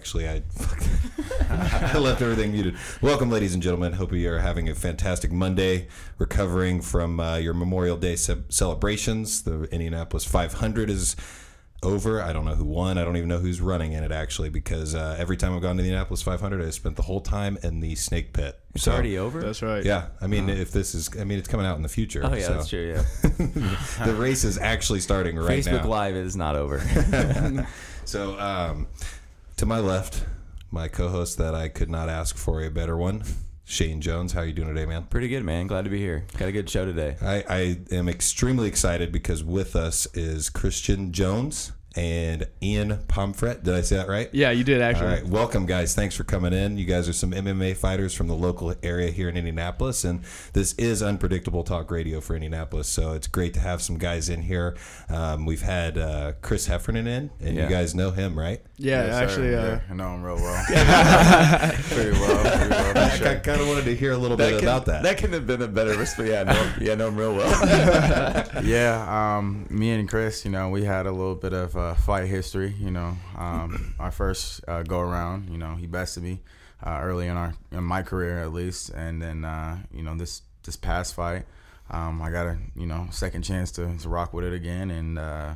Actually, I I left everything muted. Welcome, ladies and gentlemen. Hope you are having a fantastic Monday, recovering from uh, your Memorial Day ce- celebrations. The Indianapolis 500 is over. I don't know who won. I don't even know who's running in it actually, because uh, every time I've gone to the Indianapolis 500, I spent the whole time in the snake pit. It's So, already over. That's right. Yeah, I mean, if this is, I mean, it's coming out in the future. oh yeah, so. that's true. Yeah. the race is actually starting right Facebook now. Facebook Live is not over. So, um, to my left, my co-host that I could not ask for a better one, Shane Jones. How are you doing today, man? Pretty good, man. Glad to be here. Got a good show today. I, I am extremely excited because with us is Christian Jones and Ian Pomfret. Did I say that right? Yeah, you did actually. right, welcome guys. Thanks for coming in. You guys are some MMA fighters from the local area here in Indianapolis, and this is unpredictable talk radio for Indianapolis. So it's great to have some guys in here. Um, we've had uh, Chris Heffernan in, and Yeah. you guys know him, right? Yeah, Yes, sir. actually, uh, Yeah, I know him real well. very well, very well. I for kind of wanted to hear a little bit can, about that. That couldn't have been a better response. Yeah, no, yeah, know him real well. Yeah, um, me and Chris, you know, we had a little bit of uh, fight history. You know, um, our first uh, go around, you know, he bested me uh, early in our in my career at least, and then uh, you know this this past fight, um, I got a you know second chance to, to rock with it again, and uh,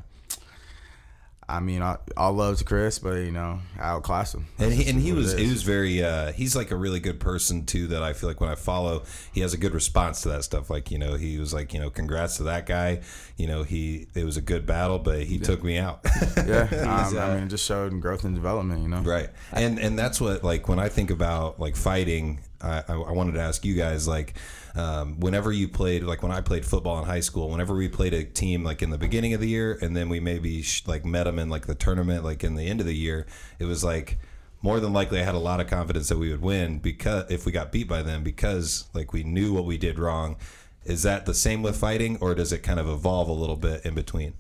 I mean, I, all love to Chris, but you know, I outclass him. and he and he was he was very uh, he's like a really good person too that I feel like when I follow he has a good response to that stuff like you know he was like you know congrats to that guy you know he it was a good battle but he took me out yeah. Um, uh, I mean, just showed growth and development. You know, right and and that's what like when I think about like fighting I, I I wanted to ask you guys like um, whenever you played like when I played football in high school whenever we played a team like in the beginning of the year and then we maybe sh- like met them in like the tournament like in the end of the year it was like more than likely I had a lot of confidence that we would win because if we got beat by them because like we knew what we did wrong is that the same with fighting or does it kind of evolve a little bit in between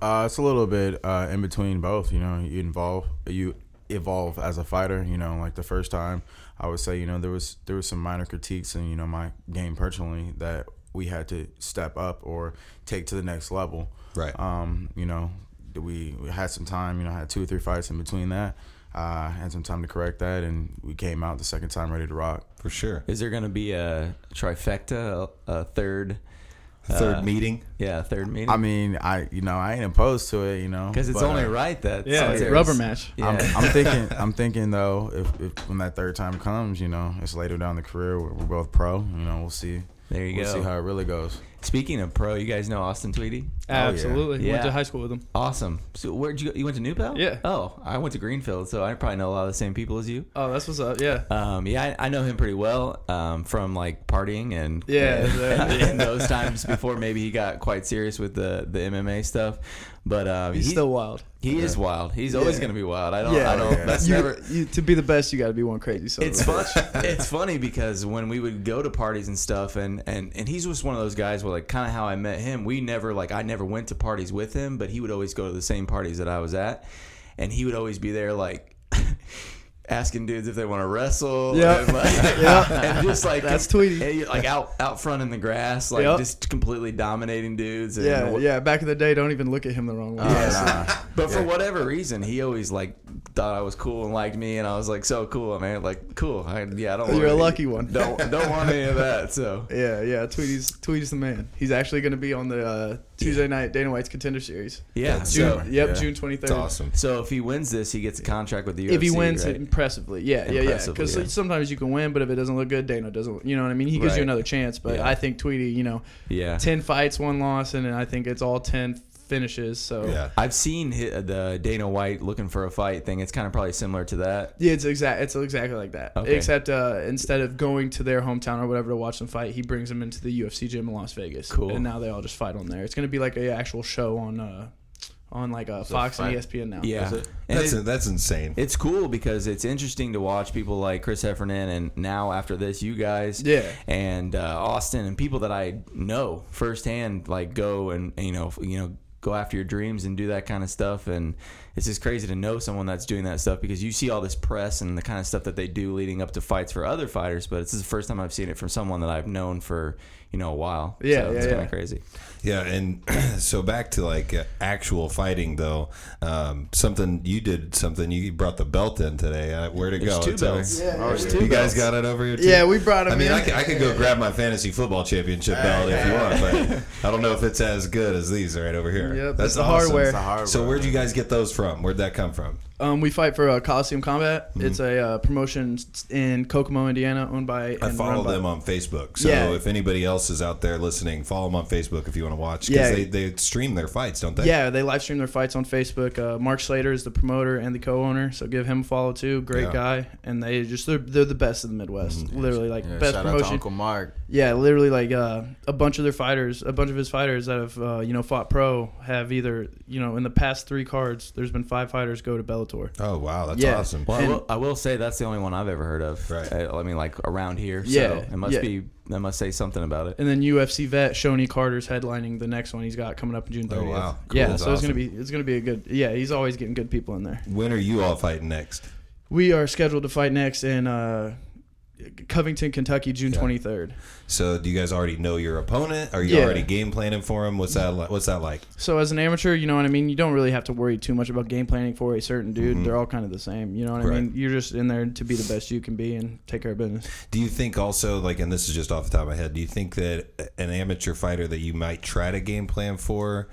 Uh, it's a little bit uh, in between both. You know, you involve you evolve as a fighter. You know, like the first time, I would say you know there was there was some minor critiques in you know my game personally that we had to step up or take to the next level. Right. Um, you know, we, we had some time. You know, had two or three fights in between that. Uh, had some time to correct that, and we came out the second time ready to rock. for sure Is there going to be a trifecta, a third? Third uh, meeting Yeah, third meeting. I mean, I you know I ain't opposed to it. You know, because it's but, only uh, right that yeah, there's- rubber match. Yeah. I'm, I'm thinking. I'm thinking though, if, if when that third time comes, you know, it's later down the career. We're, we're both pro. You know, we'll see. there you go. we'll go. see how it really goes. Speaking of pro, you guys know Austin Tweedy? Absolutely. Yeah. Went to high school with him. Awesome. So where'd you go? You went to New Pal? Yeah. Oh, I went to Greenfield, so I probably know a lot of the same people as you. Oh, that's what's up. Yeah. Um, yeah, I, I know him pretty well um, from like partying and Yeah, and, yeah. in those times before maybe he got quite serious with the the MMA stuff. But um, He's he- still wild. he is wild. He's always Yeah. gonna be wild. I don't. Yeah. I don't. That's You, never. you, to be the best, you got to be one crazy. So It's fun. it's funny because when we would go to parties and stuff, and and and he's just one of those guys like kind of how I met him. We never like I never went to parties with him, but he would always go to the same parties that I was at, and he would always be there like. Asking dudes if they want to wrestle, Yeah, and, like, Yep. and just like That's Tweety. like out out front in the grass, like Yep. just completely dominating dudes. And Yeah, what- yeah. Back in the day, don't even look at him the wrong way. Yeah, nah. But for whatever reason, he always like thought I was cool and liked me, and I was like, so cool, man. Like, cool. I, yeah, I don't. You're want a any- lucky one. Don't don't want any of that. So Yeah, yeah. Tweety's Tweety's the man. He's actually going to be on the uh, Tuesday night Dana White's Contender Series. yeah. That's So June, yep, yeah. June twenty it's awesome so if he wins this, he gets a contract with the UFC. If he wins right? impressively, yeah, yeah, yeah. Impressively, Because yeah. sometimes you can win, but if it doesn't look good, Dana doesn't. You know what I mean? He gives Right. you another chance. But Yeah. I think Tweety, you know, yeah. ten fights, one loss, and I think it's all ten finishes. So yeah I've seen hi- the Dana White looking for a fight thing. It's kind of probably similar to that. Yeah, it's exact. It's exactly like that. Okay. Except uh, instead of going to their hometown or whatever to watch them fight, he brings them into the UFC gym in Las Vegas. Cool. And now they all just fight on there. It's gonna be like a actual show on uh, on like uh, Fox and? ESPN now. Yeah. Is it? And that's it- that's insane it's cool because it's interesting to watch people like Chris Heffernan and now after this, you guys. Yeah. and uh, Austin and people that I know firsthand, like go and you know, you know, go after your dreams and do that kind of stuff. And it's just crazy to know someone that's doing that stuff because you see all this press and the kind of stuff that they do leading up to fights for other fighters, but it's the first time I've seen it from someone that I've known for you know a while. Yeah, so yeah, it's yeah. kind of crazy. Yeah, and so back to like uh, actual fighting though. Um, something you did something you brought the belt in today. Uh, where'd it go? two Tell me. belts. Yeah, There's yeah. two You guys got it over here. Too? Yeah, we brought him I mean, in. I could, I could go grab my fantasy football championship belt if you want, but I don't know if it's as good as these right over here. Yep, That's it's the awesome. hardware. The hardware. So where'd you guys get those from? Where'd that come from? Um, we fight for uh, Coliseum Combat. It's a uh, promotion in Kokomo, Indiana, owned by. I follow run by- them on Facebook. So Yeah. if anybody else is out there listening, follow them on Facebook if you want to watch. Yeah. Because they, they stream their fights, don't they? Yeah, they live stream their fights on Facebook. Uh, Mark Slater is the promoter and the co-owner, so give him a follow too. Great Yeah. guy, and they just they're, they're the best in the Midwest. Literally, like Yeah, best shout out to promotion. Uncle Mark. Yeah, literally like uh, a bunch of their fighters, a bunch of his fighters that have uh, you know fought pro have either you know in the past three cards. There's been five fighters go to Bellator. Oh wow, that's Yeah. awesome. Well, I will, I will say that's the only one I've ever heard of. Right. Uh, I mean, like around here. Yeah, So it must yeah. be. That must say something about it. And then UFC vet Shonie Carter's headlining the next one he's got coming up in June Oh, 30th. wow. Cool. Yeah, That's so it's gonna be it's gonna be a good. Yeah, he's always getting good people in there. When are you all fighting next? We are scheduled to fight next in uh, Covington, Kentucky, June Yeah. 23rd. So do you guys already know your opponent? Are you Yeah. already game planning for him? What's that? Like? What's that like? So as an amateur, you know what I mean. You don't really have to worry too much about game planning for a certain dude. Mhm. They're all kind of the same. You know what I mean. You're just in there to be the best you can be and take care of business. Do you think also like, and this is just off the top of my head, do you think that an amateur fighter that you might try to game plan for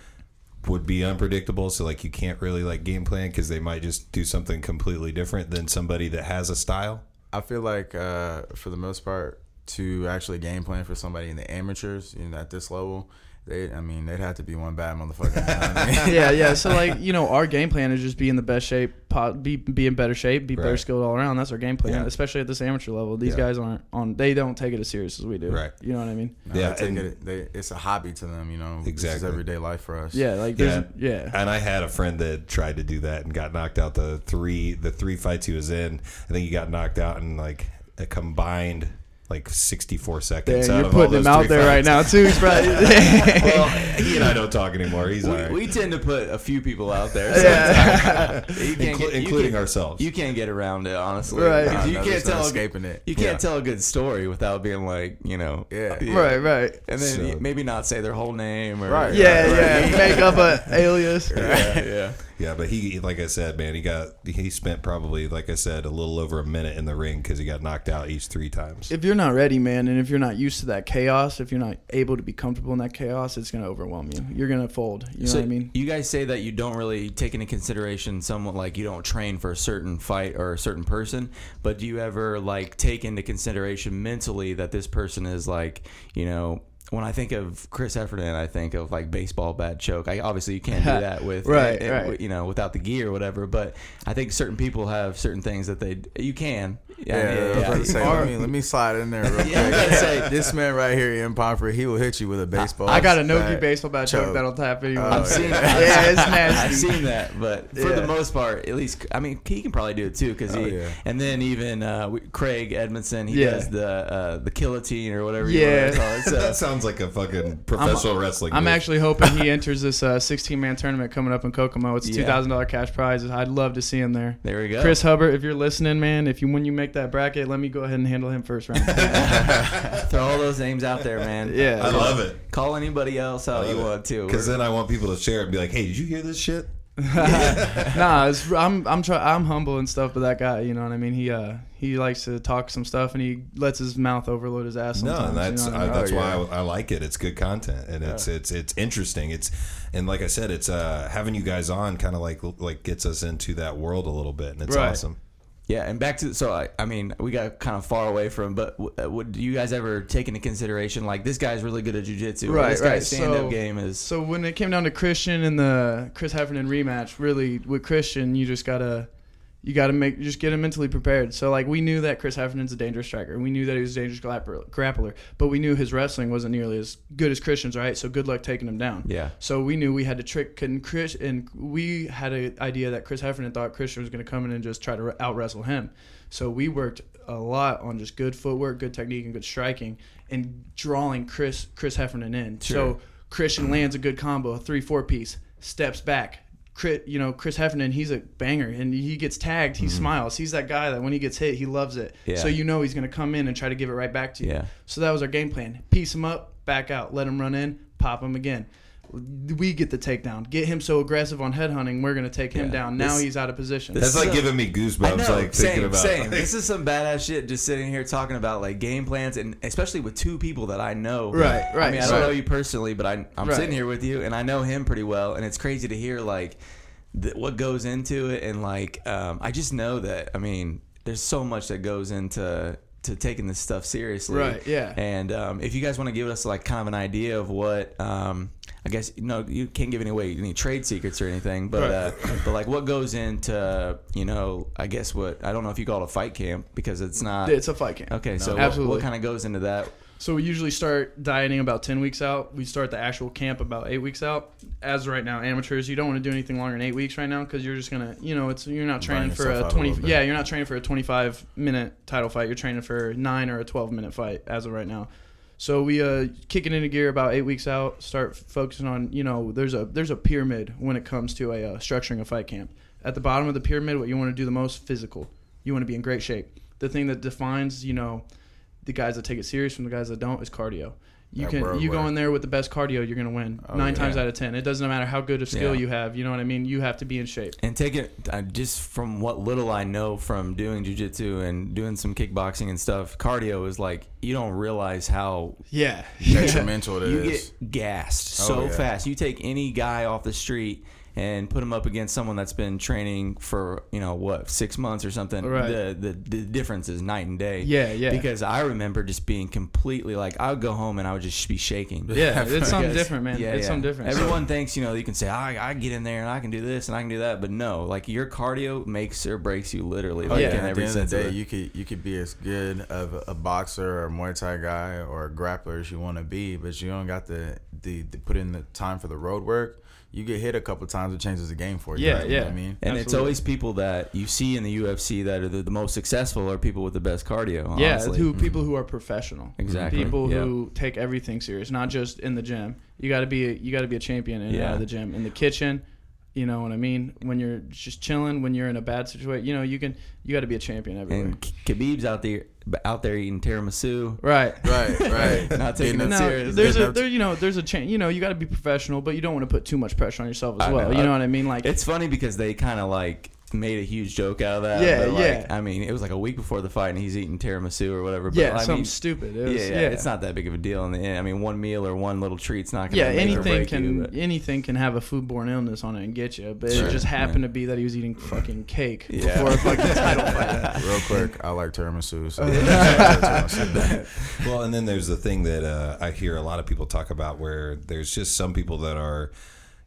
would be unpredictable? So like you can't really like game plan because they might just do something completely different than somebody that has a style. I feel like uh, for the most part, to actually game plan for somebody in the amateurs, you know, at this level, they, I mean, they'd have to be one bad motherfucker. You know I mean? yeah, yeah. So like you know, our game plan is just be in the best shape, be be in better shape, be better skilled all around. That's our game plan, Yeah. especially at this amateur level. These Yeah. guys aren't on. They don't take it as serious as we do. Right. You know what I mean? No, Yeah, they take it, they, it's a hobby to them, you know. This Exactly. is everyday life for us. Yeah. Like Yeah. yeah. And I had a friend that tried to do that and got knocked out the three the three fights he was in. I think he got knocked out in like a combined like 64 seconds. There, out you're of all putting him out three there right now too. He's probably. well, he and I don't talk anymore. He's all We, right. we tend to put a few people out there, yeah. You can't Inclu- get- you including can't- ourselves. You can't get around it, honestly. Right. Because Nah, You no, can't there's no tell. a- escaping it. You can't Yeah. tell a good story without being like, you know, Yeah. Right. Right. and then So- maybe not say their whole name or Right. Yeah. Right. Yeah. Make up a alias. yeah, yeah. Yeah, but he, like I said, man, he got he spent probably, like I said, a little over a minute in the ring because he got knocked out each three times. If you're not ready, man, and if you're not used to that chaos, if you're not able to be comfortable in that chaos, it's gonna overwhelm you. You're gonna fold. You know so what I mean? you guys say that you don't really take into consideration someone like you don't train for a certain fight or a certain person, but do you ever like take into consideration mentally that this person is like, you know, when I think of Chris Heffernan, I think of like baseball bat choke. I obviously you can't do that with Right, eh, right. you know without the gear or whatever. But I think certain people have certain things that they you can. Yeah, I was about to say, let, me, let me slide in there real quick. Yeah, I say- this man right here, Ian Pomfrey, he will hit you with a baseball. I got a no baseball bat joke choke. that'll tap anyone. Oh, I've seen that. yeah, it's I've seen that, but for Yeah. the most part, at least I mean he can probably do it too because Oh, he yeah. and then even uh, Craig Edmondson he Yeah. does the uh, the guillotine or whatever you Yeah. want to call it. So, that sounds like a fucking professional wrestling. I'm move. actually hoping he enters this uh, 16 man tournament coming up in Kokomo. It's a Yeah. $2,000 cash prize. I'd love to see him there. there we go. Chris Hubbard, if you're listening, man, if you when you make that bracket, let me go ahead and handle him first round. throw all those names out there, man. Yeah. I love it. Call anybody else out you want to. Because then I want people to share it and be like, "Hey, did you hear this shit?" nah, it's, I'm I'm try, I'm humble and stuff, but that guy, you know what I mean. He uh he likes to talk some stuff and he lets his mouth overload his ass. No, and that's you know what I I, that's Oh, why yeah. I, I like it. It's good content, and it's it's it's interesting. It's and like I said, it's uh having you guys on kind of like like gets us into that world a little bit, and it's Right. awesome. Yeah, and back to so I, I mean we got kind of far away from, but w- uh, would you guys ever take into consideration like this guy's really good at jujitsu? Right, This right. guy's stand up So- game is. So when it came down to Christian and the Chris Heffernan rematch, really with Christian, you just gotta you gotta make just get him mentally prepared. So like we knew that Chris Heffernan's a dangerous striker. We knew that he was a dangerous grappler, grappler, but we knew his wrestling wasn't nearly as good as Christian's. Right, so good luck taking him down. Yeah. So we knew we had to trick and Chris and we had an idea that Chris Heffernan thought Christian was going to come in and just try to out wrestle him. So we worked a lot on just good footwork, good technique, and good striking, and drawing Chris Chris Heffernan in. Sure. So Christian lands a good combo, a three four piece, steps back, you know, Chris Heffernan, he's a banger, and he gets tagged, he mm-hmm. smiles. He's that guy that when he gets hit, he loves it. Yeah. So you know he's gonna come in and try to give it right back to you. Yeah. So that was our game plan: piece him up, back out, let him run in, pop him again. We get the takedown. Get him so aggressive on headhunting, we're gonna take him Yeah. down. Now This- he's out of position. this- That's like giving me goosebumps, know, like same, thinking about. same. this is some badass shit. Just sitting here talking about like game plans, and especially with two people that I know. Right, right. I mean, I don't right. know you personally, but I, I'm Right. sitting here with you, and I know him pretty well, and it's crazy to hear like th- what goes into it, and like um, I just know that. I mean, there's so much that goes into to taking this stuff seriously. Right, yeah. And um, if you guys want to give us like kind of an idea of what. Um, I guess you know you can't give any away any trade secrets or anything, but uh, but like what goes into you know I guess what I don't know if you call it a fight camp because it's not. it's a fight camp. okay, so what, Absolutely. what kind of goes into that? So we usually start dieting about 10 weeks out. We start the actual camp about 8 weeks out. As of right now, amateurs, you don't want to do anything longer than 8 weeks right now cuz you're just going to, you know, it's you're not training for a out a 20. Yeah, you're not training for a 25 minute title fight. You're training for 9 or a 12 minute fight as of right now. So we uh kick it into gear about 8 weeks out, start focusing on, you know, there's a there's a pyramid when it comes to a uh, structuring a fight camp. At the bottom of the pyramid, what you want to do the most physical. You want to be in great shape. The thing that defines, you know, the guys that take it serious from the guys that don't is cardio. You That can road you go work. in there with the best cardio, you're gonna win Oh, nine yeah. times out of ten. It doesn't matter how good of skill Yeah. you have. You know what I mean? You have to be in shape. And take it uh, just from what little I know from doing jujitsu and doing some kickboxing and stuff. Cardio is like you don't realize how Yeah, Detrimental it you is. get gassed Oh, so yeah. fast. You take any guy off the street and put them up against someone that's been training for you know what six months or something. Right. The, the the difference is night and day. Yeah, yeah. Because I remember just being completely like I would go home and I would just be shaking. Yeah, it's something different, man. it's something different. Everyone thinks, you know, you can say, I, I get in there and I can do this and I can do that. But no, like your cardio makes or breaks you literally. Oh, Like yeah. in At the end of the day, you could you could be as good of a, a boxer or a Muay Thai guy or a grappler as you want to be, but you don't got the, the the put in the time for the road work. You get hit a couple times, it changes the game for you. Yeah, You know yeah. what I mean, And it's always people that you see in the UFC that are the, the most successful are people with the best cardio. yeah, honestly. who mm-hmm. people who are professional. Exactly. People Yep. who take everything serious, not just in the gym. You got to be a, you got to be a champion in and out Yeah. of the gym, in the kitchen. You know what I mean? When you're just chilling, when you're in a bad situation, you know you can you got to be a champion everywhere. And Khabib's out there out there eating tiramisu. right. right, right. Not taking it No, serious. there's a Getting there you know there's a chain you know you got to be professional, but you don't want to put too much pressure on yourself as I well. know. You know what I mean? Like It's funny because they kind of like made a huge joke out of that. Yeah, but like, yeah. I mean, it was like a week before the fight, and he's eating tiramisu or whatever. But yeah, I something mean, stupid. It yeah, was, yeah, it's not that big of a deal in the end. I mean, one meal or one little treat's not gonna Yeah, make or anything break can you, anything can have a foodborne illness on it and get you, but Sure, it just happened yeah. to be that he was eating fucking cake Yeah. before a fucking title fight. Real quick, I like tiramisu. So Well, and then there's the thing that uh, I hear a lot of people talk about where there's just some people that are,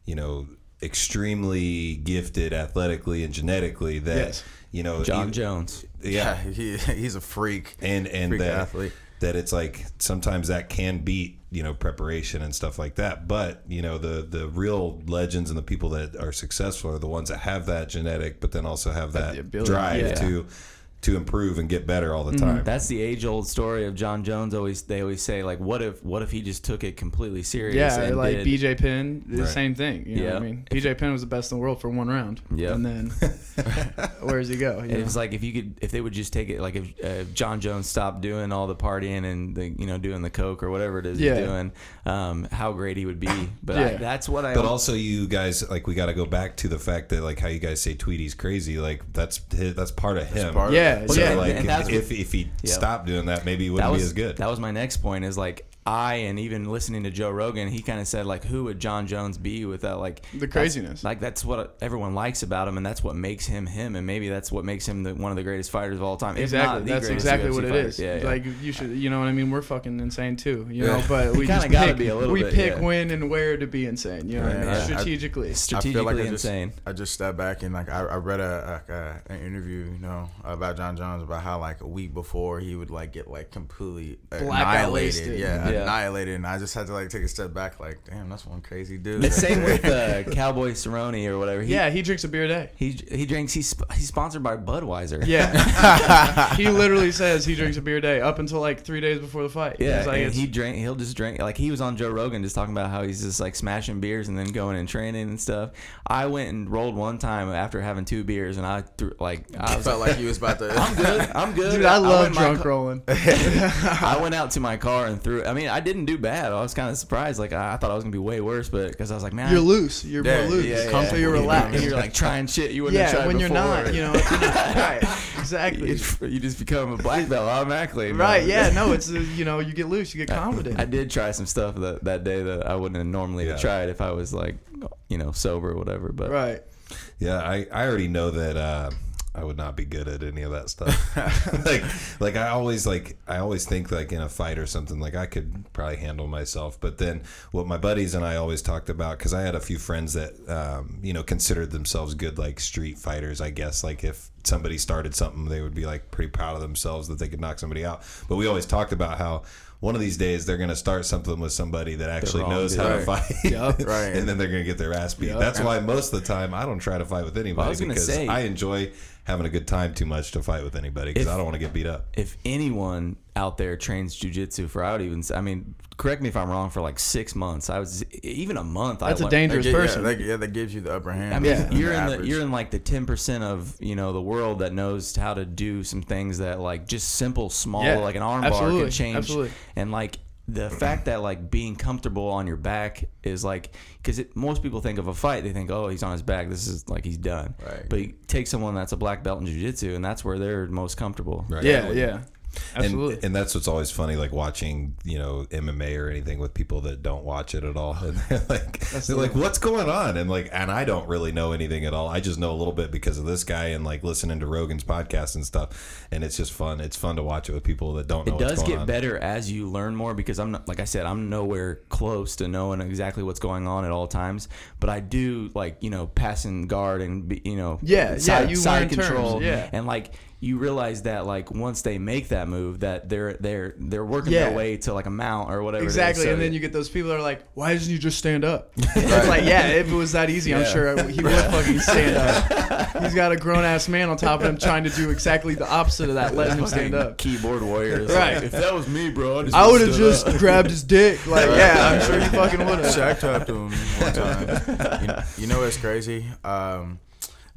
you know, extremely gifted athletically and genetically that, Yes. you know, John even- Jones. yeah, he, he's a freak. and and Freak that athlete. that it's like sometimes that can beat you know preparation and stuff like that but you know the the real legends and the people that are successful are the ones that have that genetic but then also have that the drive yeah. to to improve and get better all the time That's the age old story of John Jones. Always they always say like, what if what if he just took it completely serious? Yeah, and like did- BJ Penn, the Right. same thing. You know what I Yeah. mean? BJ Penn was the best in the world for one round. Yeah. And then where does he go? You It know? was like if you could, if they would just take it, like if uh, John Jones stopped doing all the partying and the, you know, doing the coke or whatever it is Yeah. he's doing, um, how great he would be. But I, that's what I. but also you guys like we got to go back to the fact that like how you guys say Tweety's crazy like that's that's part of him part of Yeah, so yeah. like and that's if, if he Yep. stopped doing that maybe he wouldn't was be as good That was my next point. Is like I and even listening to Joe Rogan, he kind of said like, who would John Jones be without like The that's- craziness. Like that's what everyone likes about him, and that's what makes him him, and maybe that's what makes him the, one of the greatest fighters of all time. if Exactly. not the That's greatest exactly UFC what it fighter. is. Yeah, yeah. Like you should, you know what I mean? We're fucking insane too, you know. But we kinda gotta pick, be a little we bit, pick yeah. when and where to be insane. You know what I mean? I- I- Strategically. I strategically feel like I just, insane. I just stepped back and like I, I read a, like a an interview, you know, about John Jones about how like a week before he would like get like completely Blackout annihilated. Yeah, Yeah. Yeah. annihilated, and I just had to like take a step back, like, damn, that's one crazy dude. The same with uh, Cowboy Cerrone or whatever. He, Yeah, he drinks a beer a day. He he drinks. He's he's sponsored by Budweiser. Yeah, he literally says he drinks a beer a day up until like three days before the fight. Yeah, like, and he drink. He'll just drink. Like he was on Joe Rogan just talking about how he's just like smashing beers and then going and training and stuff. I went and rolled one time after having two beers, and I threw like I I was felt like he was about to. I'm good. I'm good. dude, I love went in my drunk ca- rolling. I went out to my car and threw. I mean, I didn't do bad. I was kind of surprised. Like I, I thought I was gonna be way worse, but because I was like, man, You're I- loose. You're Yeah, more loose. Yeah, yeah, Come you're And relaxed. You're like trying shit you wouldn't have yeah, tried when you're not, you know, if you're not- right, exactly. You, you just become a black belt automatically. No. Right, yeah, no, it's uh, you know, you get loose, you get confident. I did try some stuff that, that day that I wouldn't have normally have Yeah. tried if I was like, you know, sober or whatever. But right. Yeah, I, I already know that uh, I would not be good at any of that stuff. like like I always like I always think like in a fight or something like I could probably handle myself. But then what my buddies and I always talked about because I had a few friends that um, you know considered themselves good like street fighters. I guess like if somebody started something, they would be like pretty proud of themselves that they could knock somebody out. But we always talked about how. One of these days, they're going to start something with somebody that actually knows how to Right. fight, Yup. Right. and then they're going to get their ass beat. That's why most of the time I don't try to fight with anybody gonna because say- I enjoy having a good time too much to fight with anybody because I don't want to get beat up. if anyone out there trains jujitsu for, I would even say, I mean, correct me if I'm wrong, for like six months, I was even a month. That's I a like- dangerous They person. Yeah, they, yeah, that gives you the upper hand. I mean, Yeah. you're in the you're in like the ten percent of you know the world that knows how to do some things that like just simple small Yeah, like an arm bar can change. absolutely. And like the fact that like being comfortable on your back is like because most people think of a fight they think oh he's on his back this is like he's done. Right. But you take someone that's a black belt in jiu-jitsu and that's where they're most comfortable. Right. yeah, yeah. Absolutely. And, and that's what's always funny, like watching, you know, MMA or anything with people that don't watch it at all. And they're like, they're like, what's going on? And like, and I don't really know anything at all. I just know a little bit because of this guy and like listening to Rogan's podcast and stuff. And it's just fun. It's fun to watch it with people that don't know It what's does going get on. better as you learn more because I'm not, like I said, I'm nowhere close to knowing exactly what's going on at all times. But I do like you know passing guard and be, you know Yeah, yeah, side, you side learn terms, control yeah. and like you realize that like once they make that move that they're they're they're working Yeah. their way to like a mount or whatever. Exactly, So and then you get those people that are like, "Why doesn't you just stand up?" it's like, yeah, if it was that easy, I'm sure he would fucking stand up. He's got a grown ass man on top of him trying to do exactly the opposite of that, letting him stand up. keyboard warriors. Right. Like, if that was me, bro, I, just I would have stood up. just grabbed his dick. Like, yeah, I'm sure he fucking would have. Shaq tapped him one time. You know, you know what's crazy? Um,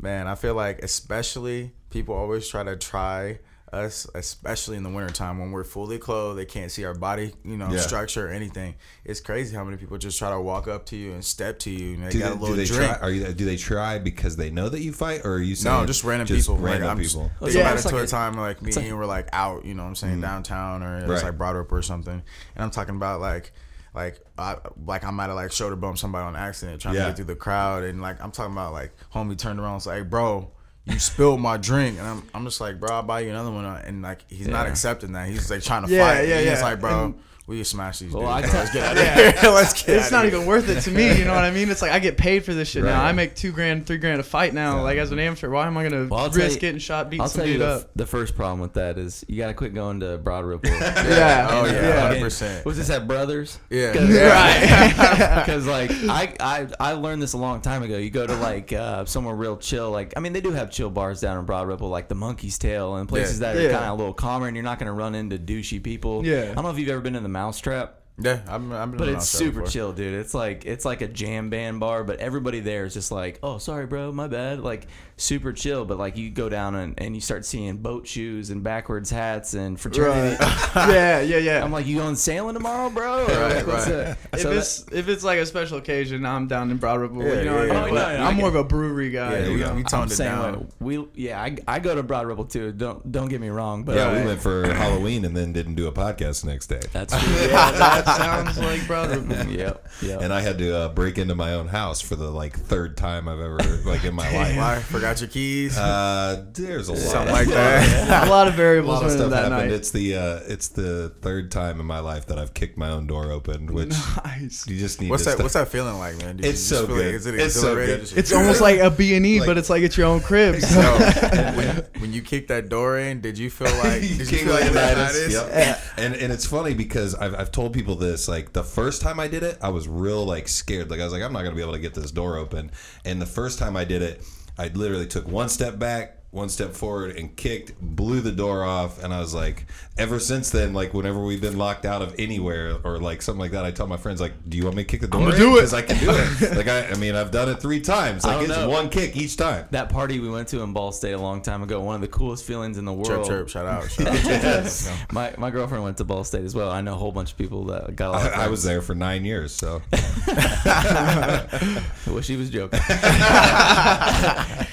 man, I feel like especially people always try to try us, especially in the wintertime when we're fully clothed, they can't see our body, you know, Yeah. structure or anything. It's crazy how many people just try to walk up to you and step to you and they Do got they, a do little they drink. try? Are you? Do they try because they know that you fight, or are you saying No, just random people. Random like, I'm just- people. Yeah, about it's it to like a a- time like me and we're like out, you know what I'm saying, mm. downtown or it's Right. like Broadway or something. And I'm talking about like like I like I might have like shoulder bumped somebody on accident trying Yeah. to get through the crowd and like I'm talking about like homie turned around and was like, hey, bro, you spilled my drink and I'm I'm just like, bro, I'll buy you another one uh, and like he's not accepting that. He's like trying to Yeah, fight. yeah, and He's like, bro, And- we just smash these Well, dudes. I bro. Let's get out of Yeah. here. Let's get It's outta not here. even worth it to me. You know what I mean? It's like I get paid for this shit now. I make two grand, three grand a fight now. Like as an amateur, why am I gonna Well, I'll risk you- getting shot, beating I'll some tell you dude the, up? the first problem with that is you got to quit going to Broad Ripple. Yeah. Oh yeah, Yeah. hundred percent. Was this at Brothers? Yeah. Right. Because like I, I I learned this a long time ago. You go to like uh, somewhere real chill. Like I mean, they do have chill bars down in Broad Ripple, like the Monkey's Tail, and places Yeah. that are Yeah. kind of a little calmer, and you're not going to run into douchey people. Yeah. I don't know if you've ever been in the Mousetrap. Yeah, I've been But it's super before. chill, dude. It's like it's like a jam band bar, but everybody there is just like, "Oh, sorry, bro, my bad." Like super chill, but like you go down and, and you start seeing boat shoes and backwards hats and fraternity. yeah, yeah, yeah. I'm like, "You going sailing tomorrow, bro?" Right, like, what's right. up? if So it's if it's like a special occasion, I'm down in Broad Ripple. Yeah, you know yeah, what I mean? yeah. But Oh, no, no, I'm I more of a brewery guy. Yeah, you we, know? we I'm toned it saying down. what we yeah I, I go to Broad Ripple too. Don't don't get me wrong, but Yeah, Right. we went for Halloween and then didn't do a podcast the next day. that's yeah, that sounds like Broad Ripple. yep yep. And I had to uh, break into my own house for the like third time I've ever like in my life. Why? Forgot your keys? Uh, there's a lot, Something like that. a lot of a variables lot of stuff that happened. night. It's the uh, it's the third time in my life that I've kicked my own door open, which Nice. you just need. What's to that? stop- What's that feeling like, man? Do you It's just so feel like- good. is it It's so exhilarating? good. Just- It's almost like a B and E, but it's like it's your own crib. So, when, when you kicked that door in, did you feel like? Did you King feel like Leonidas. Leonidas? Yep. And and it's funny because I've, I've told people people this. Like the first time I did it, I was real like scared. Like I was like, I'm not gonna be able to get this door open. And the first time I did it, I literally took one step back, one step forward, and kicked, blew the door off. And I was like, ever since then, like whenever we've been locked out of anywhere or like something like that, I tell my friends like, Do you want me to kick the door? gonna in? do it. because I can do it. like I, I mean, I've done it three times. Like don't it's know. one kick each time. That party we went to in Ball State a long time ago, one of the coolest feelings in the world. Chirp, chirp, shout out. Shout out. My my girlfriend went to Ball State as well. I know a whole bunch of people that got a lot of I, I was there for nine years, so I wish he was joking.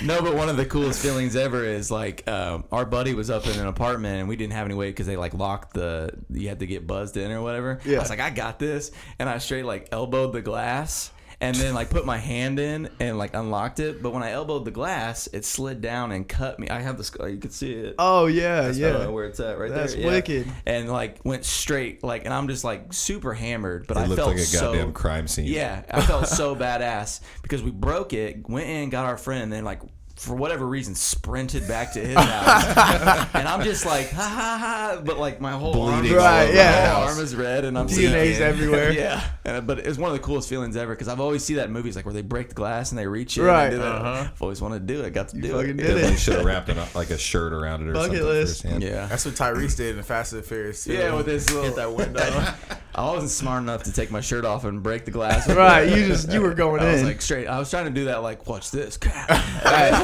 no, but one of the coolest feelings ever is like um, our buddy was up in an apartment and we didn't have any way because they like locked the you had to get buzzed in or whatever. Yeah. I was like, I got this, and I straight like elbowed the glass. And then like put my hand in and like unlocked it, but when I elbowed the glass, it slid down and cut me. I have the scar; you can see it. Oh yeah, I yeah. know where it's at right That's there. Yeah. wicked. And like went straight, like, and I'm just like super hammered, but it I looked felt like a so, goddamn crime scene. yeah, I felt so badass because we broke it, went in, got our friend, and then like for whatever reason sprinted back to his house, and I'm just like ha ha ha, but like my whole arm, Bleeding all Right, over yeah. my the arm is red, and I'm DNA's seeing- everywhere. Yeah, and, but it's one of the coolest feelings ever because I've always seen that in movies like where they break the glass and they reach it. Right. and do. Uh-huh. I've always wanted to do it. Got to do fucking it. did it. should have wrapped it up like a shirt around it or Bucket something. list. Yeah. That's what Tyrese did in Fast and the Furious. Too. Yeah, with this little hit that window. I wasn't smart enough to take my shirt off and break the glass. Right, you just you were going I was in. like straight. I was trying to do that, like watch this.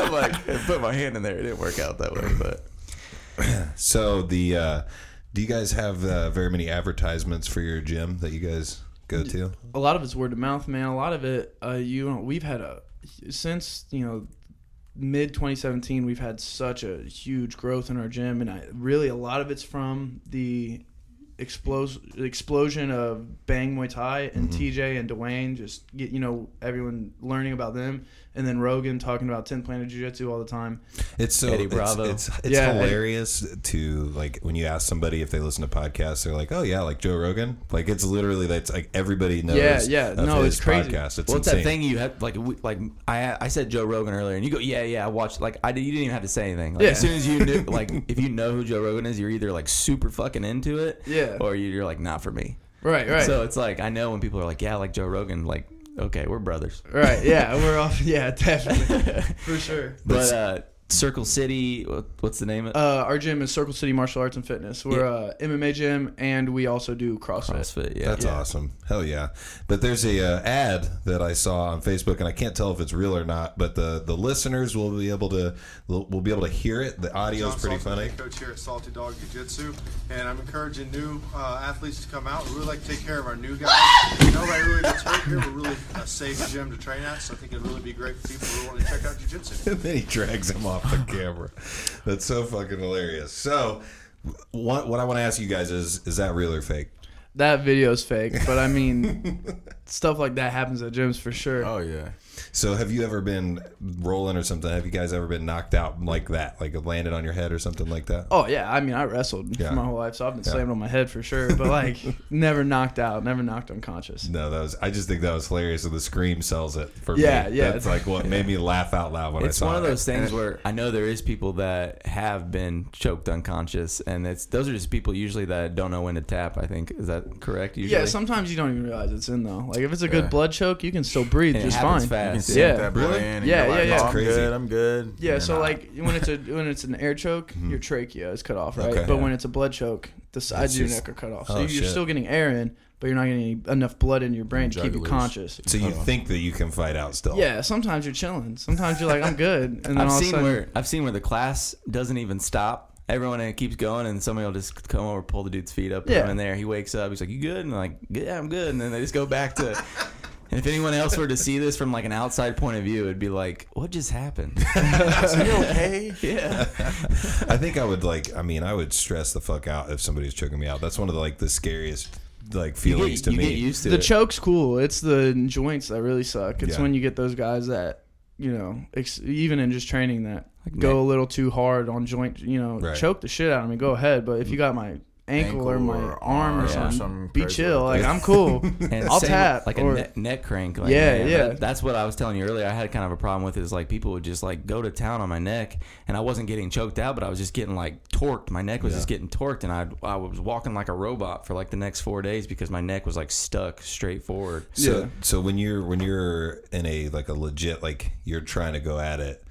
I'm like put my hand in there. It didn't work out that way, but So the uh, do you guys have uh, very many advertisements for your gym that you guys go to? a lot of it's word of mouth, man. A lot of it, uh, you know, we've had a since you know mid 2017, we've had such a huge growth in our gym, and I, really a lot of it's from the explos- explosion of Bang Muay Thai and TJ and Duane. Just get you know everyone learning about them, and then Rogan talking about 10 Planet Jiu Jitsu all the time. It's so Eddie it's- Bravo. It's it's, Yeah, Eddie- hilarious to like when you ask somebody if they listen to podcasts, they're like, "Oh yeah, like Joe Rogan." Like it's literally that's like everybody knows. Yeah, yeah. of No, his it's crazy. Podcast. It's well, it's that thing you had like we, like I I said Joe Rogan earlier, and you go yeah yeah I watched like I did, you didn't even have to say anything. Like, Yeah. As soon as you knew like if you know who Joe Rogan is, you're either like super fucking into it, Yeah. or you're like not for me. Right, right. So it's like I know when people are like yeah like Joe Rogan like okay we're brothers. right, yeah, we're off. Yeah, definitely, for sure. But uh, Circle City, what's the name of it? Uh, our gym is Circle City Martial Arts and Fitness. We're a MMA gym, and we also do CrossFit. CrossFit. Yeah, That's Yeah. awesome. Hell yeah. But there's a uh, ad that I saw on Facebook and I can't tell if it's real or not, but the the listeners will be able to will will be able to hear it. The audio is pretty Salton, funny. Coach here at Salty Dog Jiu Jitsu, and I'm encouraging new uh, athletes to come out. We really like to take care of our new guys. Nobody really gets hurt here. We're really a safe gym to train at, so I think it'd really be great for people who want to check out Jiu Jitsu. and then he drags him off the camera. That's so fucking hilarious. So, what what I want to ask you guys is is that real or fake? That video's fake, but I mean, stuff like that happens at gyms for sure. Oh yeah. So, have you ever been rolling or something? Have you guys ever been knocked out like that, like landed on your head or something like that? Oh yeah, I mean, I wrestled Yeah. my whole life, so I've been Yeah. slammed on my head for sure. But like, never knocked out, never knocked unconscious. No, that was. I just think that was hilarious, and the scream sells it for Yeah, me. yeah. yeah. That's like what made me laugh out loud when it's I saw it. It's one of it. those things where I know there is people that have been choked unconscious, and it's those are just people usually that don't know when to tap. I think is that correct? Usually, Yeah, sometimes you don't even realize it's in though. Like if it's a good Yeah. blood choke, you can still breathe And it just happens fine. fast. You can Yeah. Yeah. that blood Really? in. And Yeah, you're yeah, like, yeah. "Oh, That's I'm crazy. good. I'm good. Yeah, You're so not. like when it's a when it's an air choke, mm-hmm. your trachea is cut off, right? Okay. but Yeah. when it's a blood choke, the sides of your just- neck are cut off. Oh, so Oh, you're shit. still getting air in, but you're not getting enough blood in your brain to keep you Jugulars. conscious. So you uh-huh. think that you can fight out still? Yeah, sometimes you're chilling. Sometimes you're like, I'm good, and then I've all of a seen sudden, where I've seen where the class doesn't even stop. Everyone uh, keeps going, and somebody will just come over, pull the dude's feet up, put Yeah. him in there. He wakes up, he's like, "You good?" And I'm like, "Yeah, I'm good." And then they just go back to. And if anyone else were to see this from like an outside point of view, it'd be like, "What just happened?" Are you okay? yeah. I think I would like. I mean, I would stress the fuck out if somebody's choking me out. That's one of the like the scariest like You feelings get, to you me. get used to the it. choke's cool. It's the joints that really suck. It's Yeah. when you get those guys that you know, ex- even in just training that Like go a little too hard on joint. You know, Right. choke the shit out of me. Go ahead, but if you got my ankle, or my or arm or arm something, something be chill. like Like. I'm cool. And I'll same tap like or- a neck, neck crank. Like, Yeah, man, yeah. that's what I was telling you earlier. I had kind of a problem with is like people would just like go to town on my neck, and I wasn't getting choked out, but I was just getting like torqued. My neck was just getting torqued, and I I was walking like a robot for like the next four days because my neck was like stuck straight forward. So Yeah. so when you're when you're in a like a legit like you're trying to go at it,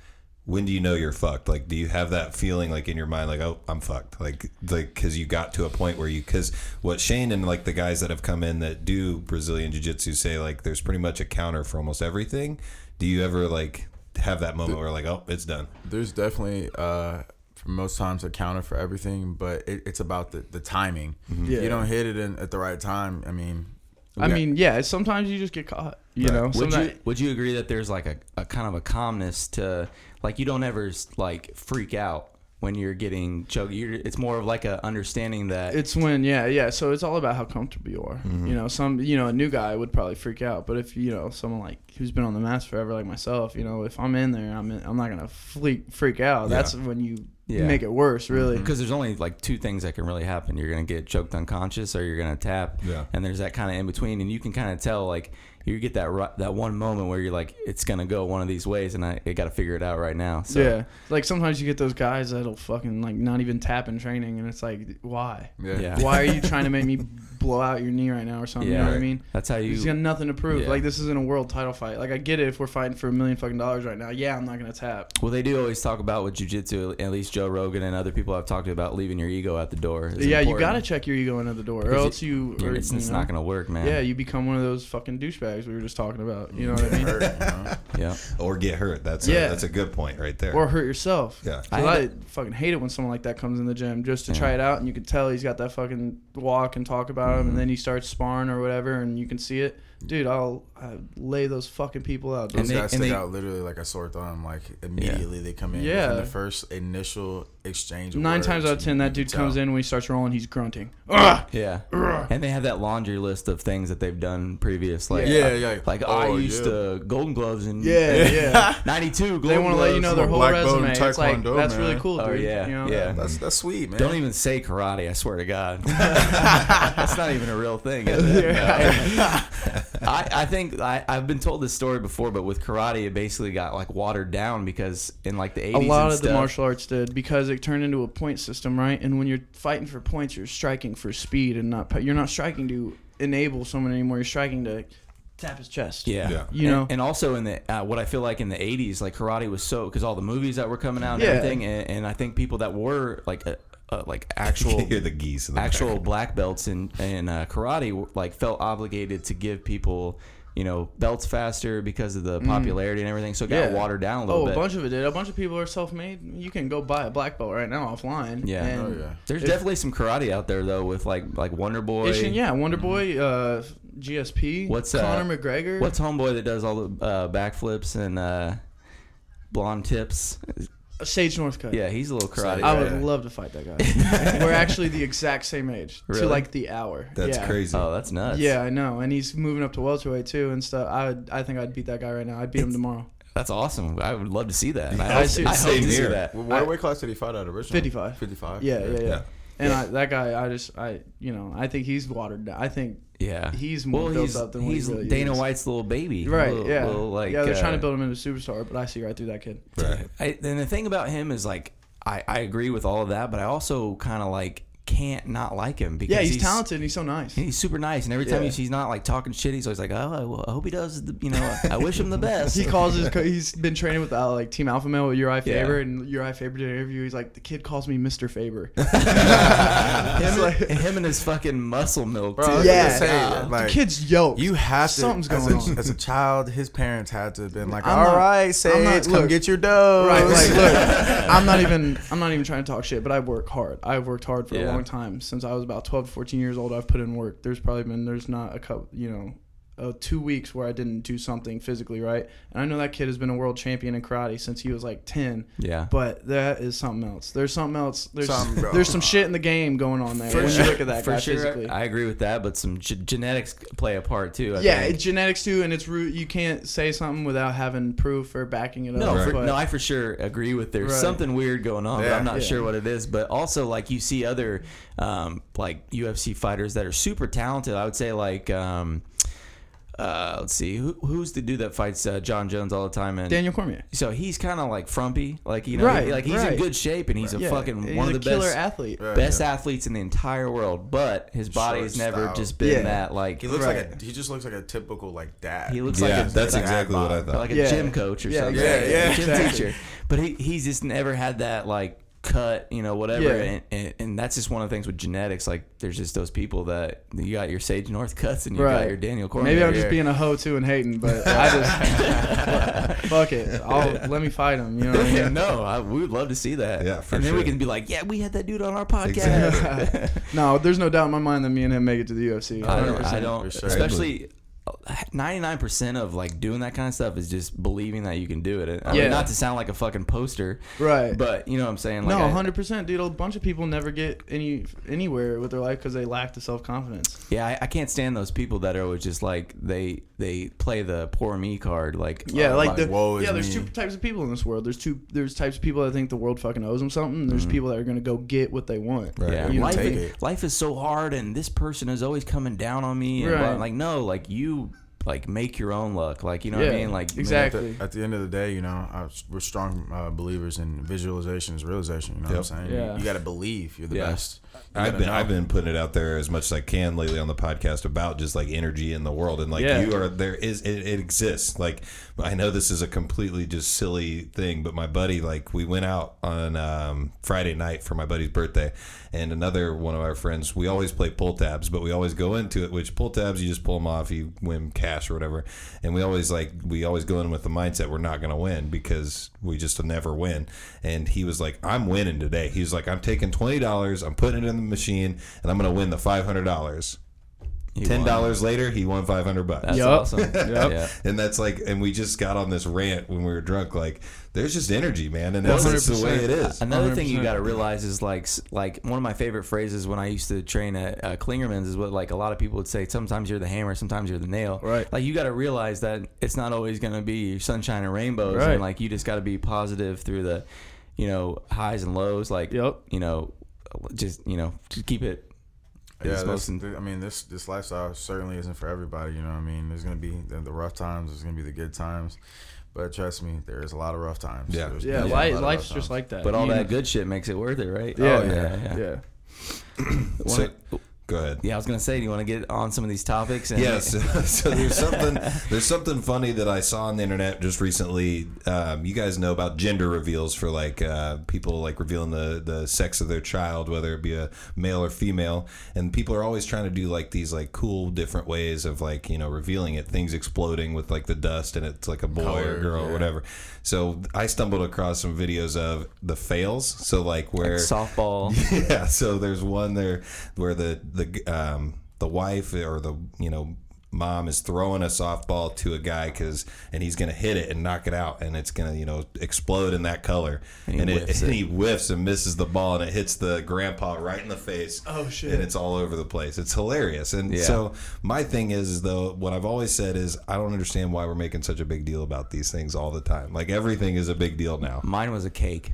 when do you know you're fucked? Like, do you have that feeling like in your mind like oh I'm fucked? Like like because you got to a point where you because what Shane and like the guys that have come in that do Brazilian Jiu Jitsu say like there's pretty much a counter for almost everything. Do you ever like have that moment where like oh it's done? There's definitely uh, for most times a counter for everything, but it, it's about the, the timing. Yeah. If you don't hit it in, at the right time, I mean, I mean, yeah. Sometimes you just get caught. You know. Would Sometimes, you would you agree that there's like a, a kind of a calmness to like you don't ever like freak out when you're getting choked? You're, it's more of like a understanding that It's when yeah yeah. So it's all about how comfortable you are. Mm-hmm. You know, some you know a new guy would probably freak out, but if you know someone like who's been on the mats forever like myself, you know, if I'm in there, I'm in, I'm not gonna freak freak out. Yeah. That's when you Yeah. Mm-hmm. make it worse, really. because there's only like two things that can really happen. You're gonna get choked unconscious, or you're gonna tap. Yeah. And there's that kind of in between, and you can kind of tell like you get that ru- that one moment where you're like, it's gonna go one of these ways, and I, I got to figure it out right now. So yeah, like sometimes you get those guys that'll fucking like not even tap in training, and it's like, why? yeah. Yeah. Why are you trying to make me blow out your knee right now or something? Yeah, you know what I mean? that's how you. He's got nothing to prove. Yeah. Like this isn't a world title fight. Like I get it if we're fighting for a million fucking dollars right now. Yeah, I'm not gonna tap. Well, they do always talk about with jujitsu. At least Joe Rogan and other people I've talked to about leaving your ego at the door. is yeah, you gotta check your ego into the door, or Because else you. Yeah, or, it's, you it's know, not gonna work, man. Yeah, you become one of those fucking douchebags we were just talking about. You know what I mean? Hurt, you know? yeah. Or get hurt? That's Yeah. a, that's a good point right there. or hurt yourself. Yeah. I I, fucking hate it when someone like that comes in the gym just to Yeah. try it out, and you can tell he's got that fucking walk and talk about Mm-hmm. him, and then he starts sparring or whatever, and you can see it. Dude, I'll, i lay those fucking people out. dude. Those they- guys and stick they- out literally like a sore thumb. Like immediately they come in. Yeah. Within the first initial exchange. Of Nine words, times out of ten, that can dude comes tell. in when he starts rolling, he's grunting. Ugh! Yeah. And they have that laundry list of things that they've done previous. Like, Yeah, uh, yeah. Like, Oh, I used yeah. to Golden Gloves and Yeah, yeah. 92 Golden they want to let you know their whole Black belt in resume. It's like Taekwondo, that's really cool, dude. Oh, yeah, you know? yeah. That's that's sweet, man. Don't even say karate, I swear to God. That's not even a real thing, is it? I, I think I, I've been told this story before, but with karate, it basically got like watered down because in like the 80s A lot and of the martial arts did because it turned into a point system, right? And when you're fighting for points, you're striking for speed and not. You're not striking to enable someone anymore. You're striking to tap his chest. Yeah. Yeah. You and, know? and also in the uh, what I feel like in the '80s, like karate was so because all the movies that were coming out and Yeah. everything, and, and I think people that were like uh, uh, like actual You hear the geese in the actual background. black belts in in uh, karate like felt obligated to give people you know belts faster because of the popularity and everything. So it got Mm. Yeah. watered down a little bit. Oh, bit. a bunch of it did. A bunch of people are self-made. You can go buy a black belt right now offline. Yeah. And Oh, yeah. There's if- definitely some karate out there though with like like Wonder Boy. Ishin, yeah, Wonder Boy, uh, GSP. What's, uh, Conor McGregor? What's homeboy that does all the uh, backflips and uh, blonde tips? Sage Northcutt? Yeah, he's a little karate. I would love to fight that guy. We're actually the exact same age Really? to like the hour. That's yeah. crazy. Oh, that's nuts. Yeah, I know, and he's moving up to welterweight too and stuff. I would, I think I'd beat that guy right now. I'd beat him tomorrow. That's awesome. I would love to see that. I, I hope, see- I hope same to see here. that. What, what weight class did he fight at originally? 55. 55. Yeah, yeah, yeah. Yeah. And I, that guy, I just, I, you know, I think he's watered down. I think, Yeah, He's more well, built he's, up than what he he's really Dana is. White's little baby. right? Little- yeah, little, like, yeah. They're trying to uh, build him into a superstar, but I see right through that kid. Right. I, and the thing about him is like I, I agree with all of that, but I also kind of like can't not like him because Yeah, he's, talented. and He's so nice. He's super nice, and every time Yeah. he's, he's not like talking shit, he's always like, "Oh, I, I hope he does." The, you know, I wish him the best. He calls his. co- He's been training with uh, like Team Alpha Male with Urijah Yeah. Faber, and Urijah Faber did an interview. He's like, the kid calls me Mr. Faber. him, like- him and his fucking muscle milk Bro, too. Yeah. gonna say, Uh, like, the kid's yoked. You have to. Something's as going a, on. As a child, his parents had to have been like, I'm "All not- right, I'm Sage, not- come look, get your dough." Right, like, look, I'm not even, I'm not even trying to talk shit, but I work hard. I've worked hard for Yeah. a long time since I was about 12 to 14 years old. I've put in work. There's probably been, there's not a couple, you know, uh, two weeks where I didn't do something physically right. And I know that kid has been a world champion in karate since he was like ten. Yeah. But that is something else. There's something else. There's Something, there's some shit in the game going on there For when sure. you look at that For guy sure, physically. I agree with that, but some g- genetics play a part too. I yeah, think. genetics too, and it's root. You can't say something without having proof or backing it up. No, for, but- no, I for sure agree with there's Right. something weird going on, but I'm not Yeah. sure what it is. But also, like you see other um, like UFC fighters that are super talented. I would say like um, uh, let's see, Who, who's the dude that fights uh, John Jones all the time? And Daniel Cormier. so he's kind of like frumpy, like you know, Right, he- like he's in good shape and he's a Yeah, fucking he's one a of the killer best athlete. Best yeah. athletes in the entire world. But his body has never style. just been Yeah. that like He looks Right. like a, he just looks like a typical like dad. He looks Yeah, like a, that's like, exactly what I thought. like a Yeah. gym coach or Yeah, something. exactly. Yeah, yeah. gym Exactly. teacher. But he, he's just never had that like cut, you know, whatever. Yeah. And, and, and that's just one of the things with genetics. Like, there's just those people that you got your Sage Northcutts and you got your Daniel Cormier. Maybe I'm Yeah. just being a hoe too and hating, but I just fuck it. I'll let me fight him. You know what I mean? no, I, we would love to see that. Yeah, for and then we can be like, yeah, we had that dude on our podcast. Exactly. no, there's no doubt in my mind that me and him make it to the UFC. I don't, I don't For sure. especially 99% of like doing that kind of stuff is just believing that you can do it. I mean, Yeah. not to sound like a fucking poster, Right. but you know what I'm saying? Like no, hundred percent, dude. A bunch of people never get any anywhere with their life because they lack the self confidence. Yeah, I, I can't stand those people that are always just like they they play the poor me card. Like Yeah, uh, like the woe is yeah. There's me. two types of people in this world. There's two. There's types of people that think the world fucking owes them something. and There's people that are gonna go get what they want. Right. yeah, You life I is, life is so hard, and this person is always coming down on me. And Right. blah- like no, like you like make your own luck. Like you know what I mean? Like exactly. At the, at the end of the day, you know, I, we're strong uh, believers in visualization is realization. You know Yep. what I'm saying? Yeah. You, you got to believe you're the Yeah. best. I've been know. I've been putting it out there as much as I can lately on the podcast about just like energy in the world. And like Yeah. you are there is it, it exists. Like I know this is a completely just silly thing but my buddy like we went out on um, Friday night for my buddy's birthday and another one of our friends we always play pull tabs but we always go into it which pull tabs you just pull them off you win cash or whatever. And we always like we always go in with the mindset we're not going to win because we just never win. And he was like I'm winning today. He was like I'm taking twenty dollars I'm putting it in the machine and I'm going to win the five hundred dollars He Ten dollars later, he won five hundred bucks. That's Yup. awesome. Yeah. And that's like, and we just got on this rant when we were drunk. Like, there's just energy, man, and that's just the way it is. Another thing you got to realize is like like one of my favorite phrases when I used to train at uh, Klingerman's is what like a lot of people would say. Sometimes you're the hammer, sometimes you're the nail. Right. Like you got to realize that it's not always going to be sunshine and rainbows, Right. and like you just got to be positive through the, you know, highs and lows. Like Yep. you know, just you know, just keep it. Yeah, it's this, most- I mean, this this lifestyle certainly isn't for everybody. You know, what I mean, there's gonna be the, the rough times. There's gonna be the good times, but trust me, there is a lot of rough times. Yeah. There's Yeah, gonna be a life, life's just times. like that. But all You that know? good shit makes it worth it, right? Yeah, Oh, yeah, yeah. One So- of- Go ahead. yeah, I was gonna say, do you want to get on some of these topics? And Yes. so there's something there's something funny that I saw on the internet just recently. Um, you guys know about gender reveals for like uh, people like revealing the the sex of their child, whether it be a male or female, and people are always trying to do like these like cool different ways of like you know revealing it, things exploding with like the dust, and it's like a boy or Color, girl or whatever. So I stumbled across some videos of the fails. So like where softball. yeah, so there's one there where the the um the wife or the you know mom is throwing a softball to a guy because and he's gonna hit it and knock it out and it's gonna you know explode in that color And he and, it, whiffs and he whiffs and misses the ball and it hits the grandpa right in the face Oh, shit. and it's all over the place it's hilarious and Yeah. so my thing is, is though what I've always said is I don't understand why we're making such a big deal about these things all the time like everything is a big deal now Mine was a cake.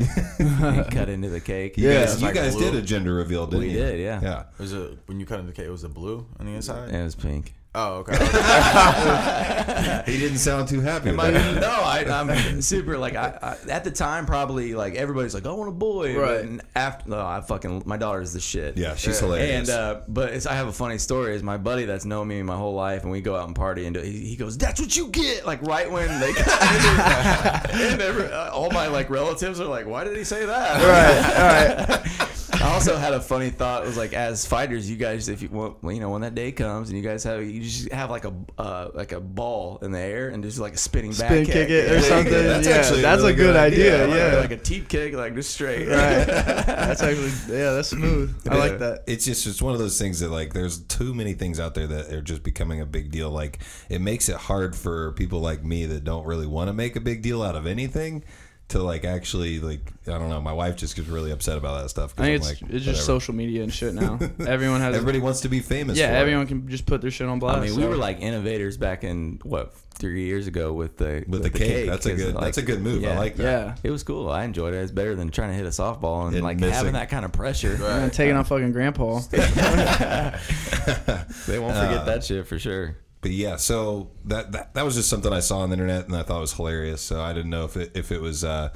Cut into the cake. you Yeah. guys, you like guys blue. did a gender reveal didn't We you did, yeah. yeah Was it when you cut into the cake? Was it blue on the inside? It was pink. Oh, okay. He didn't sound too happy. I no, I, I'm super like I, I at the time probably like everybody's like I want a boy, Right. But after no, I fucking my daughter's the shit. Yeah, she's Yeah. hilarious. And uh, but it's, I have a funny story. Is my buddy that's known me my whole life, and we go out and party, and he, he goes, "That's what you get!" Like right when they got and every, uh, all my like relatives are like, "Why did he say that?" Right, all right. I also had a funny thought. It was like, as fighters, you guys, if you want, you know, when that day comes and you guys have, you just have like a uh, like a ball in the air and just like a spinning back Spin kick it or Yeah. something. That's yeah, actually a that's really a good good idea. like, Yeah, like a teep kick, like just straight. right. That's actually yeah, that's smooth. I like that. It's just it's one of those things that like there's too many things out there that are just becoming a big deal. Like it makes it hard for people like me that don't really want to make a big deal out of anything to like actually like I don't know. My wife just gets really upset about that stuff. 'cause I think I'm it's like, it's just social media and shit now. Everyone has Everybody wants to be famous. yeah, for it. everyone can just put their shit on blast. I mean, we so- were like innovators back in what three years ago with the with the, cake. That's a good. like, that's a good move. I like that. yeah. It was cool. I enjoyed it. It's better than trying to hit a softball and, And like missing. having that kind of pressure. Man, taking off fucking grandpa. They won't Uh, forget that shit for sure. But yeah, so that, that that was just something I saw on the internet and I thought was hilarious. So I didn't know if it if it was uh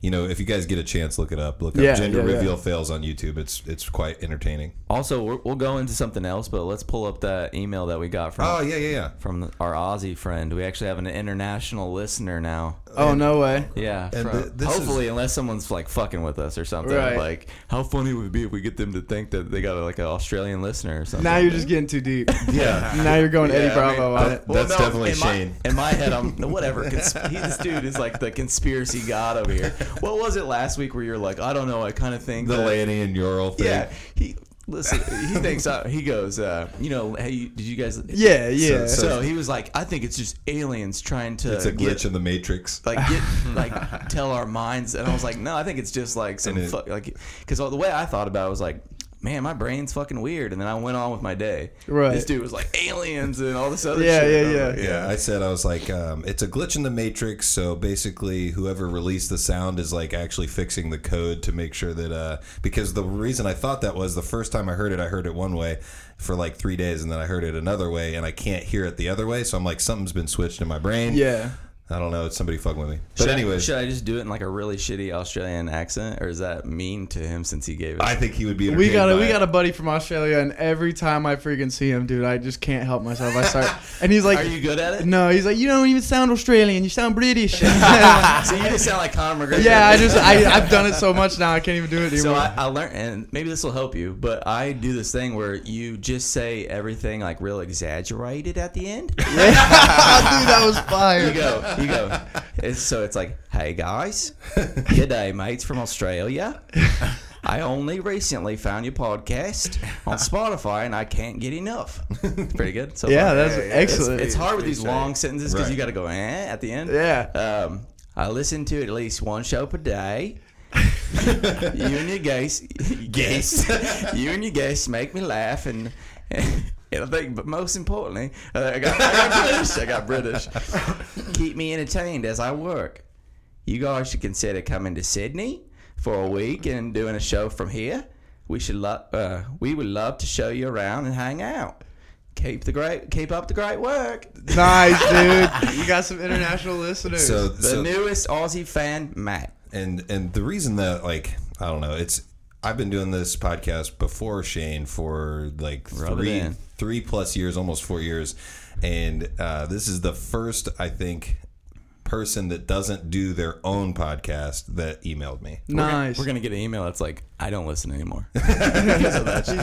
you know, if you guys get a chance, look it up. Look up Yeah, gender yeah, yeah. reveal fails on YouTube. It's it's quite entertaining. Also, we're, we'll go into something else, but let's pull up that email that we got from Oh yeah, yeah, yeah. from our Aussie friend. We actually have an international listener now. Oh no way. Yeah, And from- th- this hopefully, unless someone's like fucking with us or something. Right. Like, how funny would it be if we get them to think that they got like an Australian listener or something? Now you're just getting too deep. Yeah. now you're going Eddie Yeah, I mean, Bravo on it. That's definitely in my- Shane. in my head, I'm whatever. Cons- he, this dude is like the conspiracy god over here. What was it last week where you're like, I don't know, I kind of think The that, Yanny and Laurel thing. Yeah, he listen. He thinks uh, he goes. Uh, you know, hey, did you guys? Yeah, yeah. So, he was like, I think it's just aliens trying to. It's a glitch get, in the Matrix. like get like tell our minds, and I was like, no, I think it's just like some it- fuck, like because the way I thought about it was like. Man, my brain's fucking weird, and then I went on with my day. Right. This dude was like aliens and all this other Yeah, shit. yeah, I was yeah. Yeah, I said I was like, um, it's a glitch in the matrix. So basically, whoever released the sound is like actually fixing the code to make sure that. Uh, because the reason I thought that was the first time I heard it, I heard it one way for like three days, and then I heard it another way, and I can't hear it the other way. So I'm like, something's been switched in my brain. Yeah. I don't know. It's somebody fucking with me. But Should I- should I just do it in like a really shitty Australian accent, or is that mean to him since he gave it? I think he would be. We got a entertained we by got a buddy from Australia, and every time I freaking see him, dude, I just can't help myself. I start, and he's like, Are you good at it? No, he's like, you don't even sound Australian. You sound British. so you just sound like Conor McGregor. yeah, I just I I've done it so much now, I can't even do it So anymore. I, I learned, and maybe this will help you, but I do this thing where you just say everything like real exaggerated at the end. dude, that was fire. You fire. go, you go. It's, so it's like, hey guys, g'day mates from Australia. I only recently found your podcast on Spotify, and I can't get enough. It's pretty good. So Yeah, far. that's Yeah, yeah, excellent. It's hard with these straight. long sentences because Right. you got to go eh at the end. Yeah. Um, I listen to at least one show per day. you and your guests, guests, you and your guests make me laugh, and, and I think, but most importantly, uh, I, got, I got British. I got British. Keep me entertained as I work. You guys should consider coming to Sydney for a week and doing a show from here. We should lo- uh, we would love to show you around and hang out. Keep the great, keep up the great work. Nice, dude. You got some international listeners. So, The so newest Aussie fan, Matt. and and the reason that like I don't know, it's I've been doing this podcast before Shane for like Rub three three plus years, almost four years, and uh, this is the first I think person that doesn't do their own podcast that emailed me. nice. We're gonna get an email that's like, I don't listen anymore. She's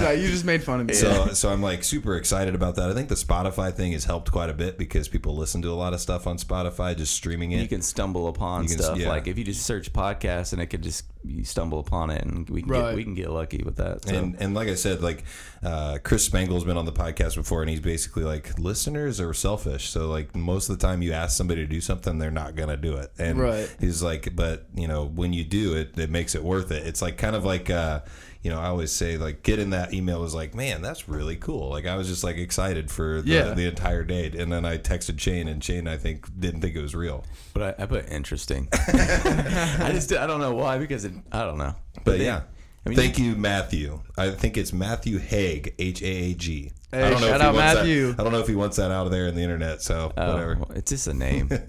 like, you just made fun of me. So, so I'm like super excited about that. I think the Spotify thing has helped quite a bit because people listen to a lot of stuff on Spotify, just streaming it. you can stumble upon can- stuff yeah. like if you just search podcasts and it could just you stumble upon it and we can Right. get we can get lucky with that. So. And and like I said, like uh, Chris Spangle's been on the podcast before, and he's basically like listeners are selfish. So like most of the time, you ask somebody to do something, they're not gonna do it. And Right. he's like, but you know, when you do it, it makes it worth it. It's like kind of like. Uh, you know, I always say like getting that email was like, man, that's really cool. Like I was just like excited for the, Yeah. the entire day, and then I texted Shane, and Shane I think didn't think it was real. but I, I put interesting. I just I don't know why because it, I don't know. But then- yeah, I mean, thank you, Matthew. I think it's Matthew Haag, H A A G. Hey, I don't know shout if he out wants Matthew. That, I don't know if he wants that out of there in the internet. So Oh, whatever. it's just a name.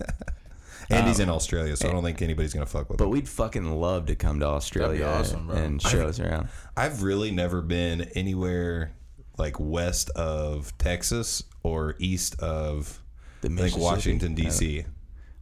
And he's um, in Australia, so I don't think anybody's gonna fuck with but him. we'd fucking love to come to Australia awesome, bro. and show us around. I've really never been anywhere like west of Texas or east of The like Mississippi. Washington D.C.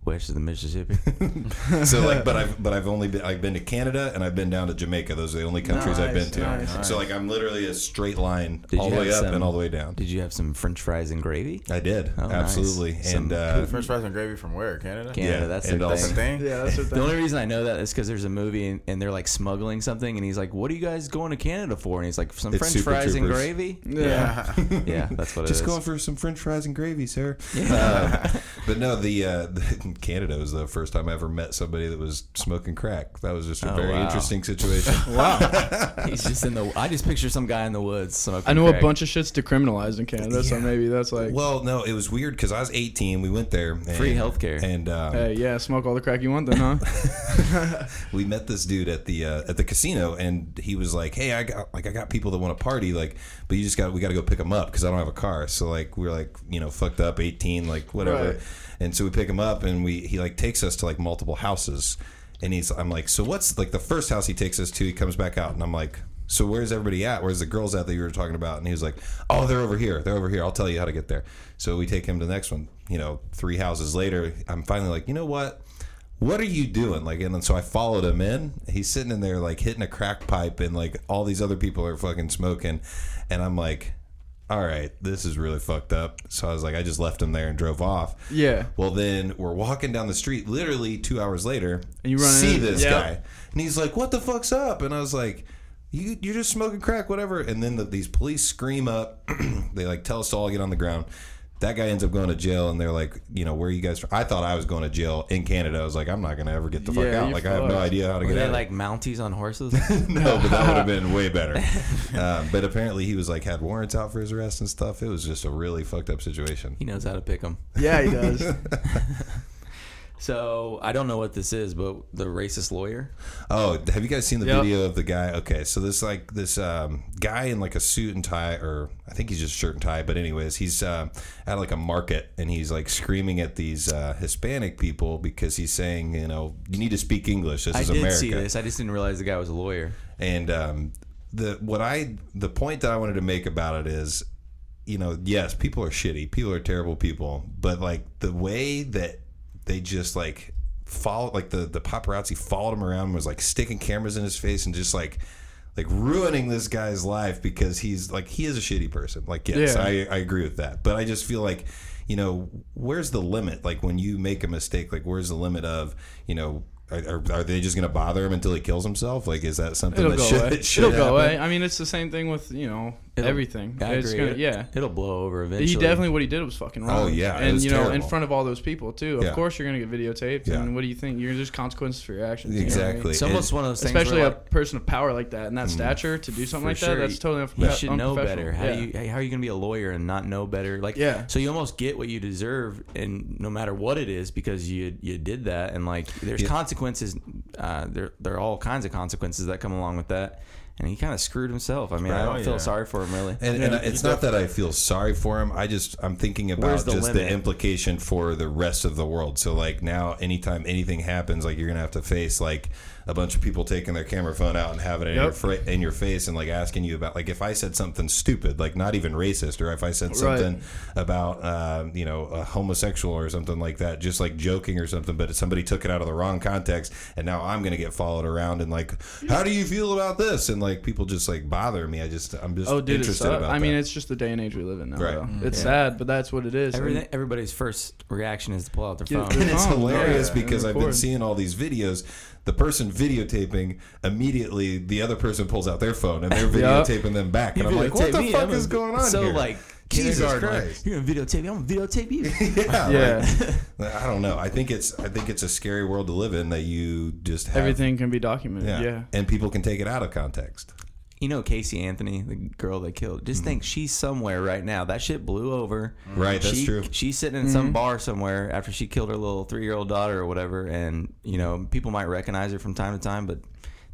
west of the Mississippi. so like, but I've but I've only been I've been to Canada and I've been down to Jamaica. Those are the only countries I've been to. nice. So like, I'm literally a straight line Did all you the way have up some- and all the way down. Did you have some French fries and gravy? I did Oh, nice. absolutely, Some and uh, French fries and gravy from where? Canada. Canada, Yeah, that's and the thing. Thing? Yeah, that's what The only reason I know that is because there's a movie and, and they're like smuggling something, and he's like, "What are you guys going to Canada for?" And he's like, "Some It's French Super fries and Troopers. gravy." Yeah. Yeah, that's what it just is. going for some French fries and gravy, sir. Um, but no, the, uh, the Canada was the first time I ever met somebody that was smoking crack. That was just a Oh, very wow. interesting situation. Wow. He's just in the. I just picture some guy in the woods smoking. I know crack. a bunch of shit's decriminalized in Canada, so maybe that's like, well, no, it was weird because I was 18. We went there. And, Free healthcare. and um, hey, yeah, smoke all the crack you want then, huh? we met this dude at the uh, at the casino, and he was like, "Hey, I got like I got people that want to party, like, but you just got we got to go pick them up because I don't have a car." So like we are like you know fucked up, eighteen, like whatever, Right. And so we pick him up, and we he like takes us to like multiple houses, and he's I'm like, so what's like the first house he takes us to? He comes back out, and I'm like. So where's everybody at? Where's the girls at that you were talking about? And he was like, "Oh, they're over here. They're over here. I'll tell you how to get there." So we take him to the next one. You know, three houses later, I'm finally like, "You know what? what are you doing? Like, and then so I followed him in. He's sitting in there like hitting a crack pipe, and like all these other people are fucking smoking, and I'm like, all right, this is really fucked up. So I was like, I just left him there and drove off. Yeah. Well, then we're walking down the street, literally two hours later, And you run see this Yep. guy, and he's like, "What the fuck's up?" And I was like. You, you're just smoking crack, whatever. And then the, these police scream up. they like tell us to all get on the ground. That guy ends up going to jail, and they're like, you know, where are you guys? From? I thought I was going to jail in Canada. I was like, I'm not going to ever get the fuck Yeah, out. you're Like, I have no fucked. idea how to Were get they out. like Mounties on horses? no, but that would have been way better. Uh, but apparently, he was like had warrants out for his arrest and stuff. It was just a really fucked up situation. he knows how to pick them. Yeah, he does. So I don't know what this is, but the racist lawyer. Oh, have you guys seen the Yep. video of the guy? Okay, so this like this um, guy in like a suit and tie, or I think he's just shirt and tie. But anyways, he's uh, at like a market and he's like screaming at these uh, Hispanic people because he's saying, you know, you need to speak English. This I is did America. see this. I just didn't realize the guy was a lawyer. And um, the what I the point that I wanted to make about it is, you know, yes, people are shitty, people are terrible people, but like the way that they just like followed, like the the paparazzi followed him around, and was like sticking cameras in his face and just like. Like ruining this guy's life because he's like he is a shitty person. Like yes, Yeah. I, I agree with that, but I just feel like you know where's the limit? Like when you make a mistake, like where's the limit of you know are, are, they just gonna bother him until he kills himself? Like is that something It'll that go should, away. should It'll go away. I mean, it's the same thing with you know It'll- everything. I It's agree. gonna- yeah. It'll blow over eventually. He definitely what he did was fucking wrong. Oh, yeah, it and was you know in front of all those people too. Of Yeah. course you're gonna get videotaped. Yeah. And what do you think? You're just consequences for your actions. you know I mean? Exactly. It's almost And- one of those things. Especially a like, person of power like that and that stature to do something like sure, that. That's totally you unprof- should know unprofessional. better. How yeah. do you how are you going to be a lawyer and not know better? Like Yeah. So you almost get what you deserve, and no matter what it is, because you you did that, and like there's Yeah. consequences. Uh, there there are all kinds of consequences that come along with that, and he kind of screwed himself. I mean, I don't Oh, feel yeah. sorry for him really. And, and it's not that I feel sorry for him. I just I'm thinking about the just the implication for the rest of the world. So like now, anytime anything happens, like you're gonna have to face like a bunch of people taking their camera phone out and having it in, your, Yep. fr- in your face and like asking you about like if I said something stupid, like not even racist, or if I said something about uh, you know a homosexual or something like that, just like joking or something, but somebody took it out of the wrong context, and now I'm gonna get followed around and like, how do you feel about this? And like people just like bother me. I just I'm just Oh, dude, it's interested sucks. about I mean, that. it's just the day and age we live in now. Right. though. Mm, It's yeah. sad, but that's what it is. Everything, everybody's first reaction is to pull out their phone. the and it's hilarious yeah, because and I've been seeing all these videos. The person videotaping immediately, the other person pulls out their phone and they're videotaping them back, and You I'm like, what the me, fuck I'm is going on so here? like Jesus kindergarten, like, Christ. you're gonna videotape me. I'm gonna videotape you. yeah, Yeah. like, I don't know. I think it's I think it's a scary world to live in that you just have Everything can be documented. Yeah. Yeah. and people can take it out of context. You know Casey Anthony, the girl they killed. Just mm-hmm. think she's somewhere right now. That shit blew over. Mm-hmm. Right, that's she, true. She's sitting in some mm-hmm. bar somewhere after she killed her little three year old daughter or whatever, and you know people might recognize her from time to time, but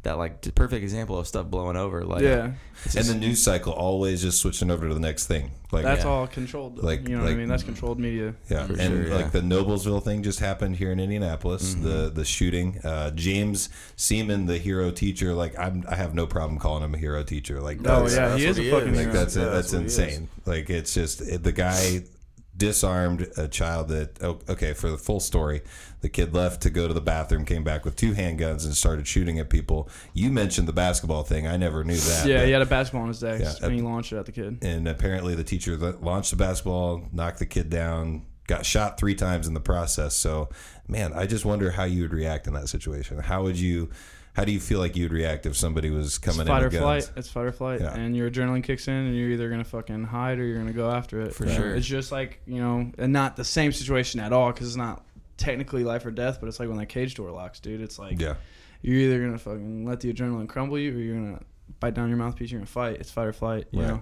that like t- perfect example of stuff blowing over. Like Yeah. it's And the news cycle always just switching over to the next thing. Like That's Yeah. all controlled. Like- you know what I mean? That's controlled media. Yeah, For and sure, yeah. like the Noblesville thing just happened here in Indianapolis. Mm-hmm. The the shooting, uh, James Seaman, the hero teacher. Like I'm, I have no problem calling him a hero teacher. Like Oh that's, yeah, that's he what is a fucking like hero. that's Yeah, that's, that's what he is. insane. Like it's just it, the guy. Disarmed a child that okay for the full story the kid left to go to the bathroom came back with two handguns and started shooting at people. You mentioned the basketball thing. I never knew that Yeah, he had a basketball on his desk Yeah, and he launched it at the kid. and apparently the teacher launched the basketball knocked the kid down got shot three times in the process. So man i just wonder how you would react in that situation. How would you how do you feel like you'd react if somebody was coming It's in fight or with guns flight. It's fight or flight, Yeah. and your adrenaline kicks in, and you're either gonna fucking hide or you're gonna go after it. For Yeah. sure. It's just like you know, and not the same situation at all because it's not technically life or death, but it's like when that cage door locks, dude. It's like yeah you're either gonna fucking let the adrenaline crumble you, or you're gonna bite down your mouthpiece. You're gonna fight. It's fight or flight. You Right. know,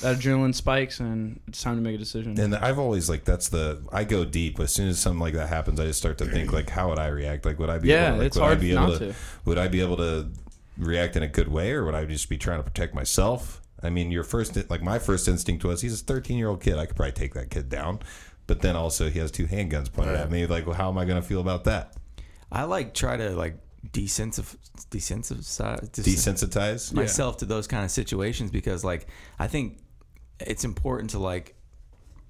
that adrenaline spikes, and it's time to make a decision. and I've always like that's the I go deep. As soon as something like that happens I just start to think like how would I react? Like would I be yeah, able to, like, it's would I hard be able not to, to. would I be able to react in a good way or would I just be trying to protect myself? I mean your first like my first instinct was he's a 13 year old kid. I could probably take that kid down. But then also he has two handguns pointed at me. Like well how am I going to feel about that? I like try to like desensitive desensitize desensitize? myself to those kind of situations because like I think it's important to like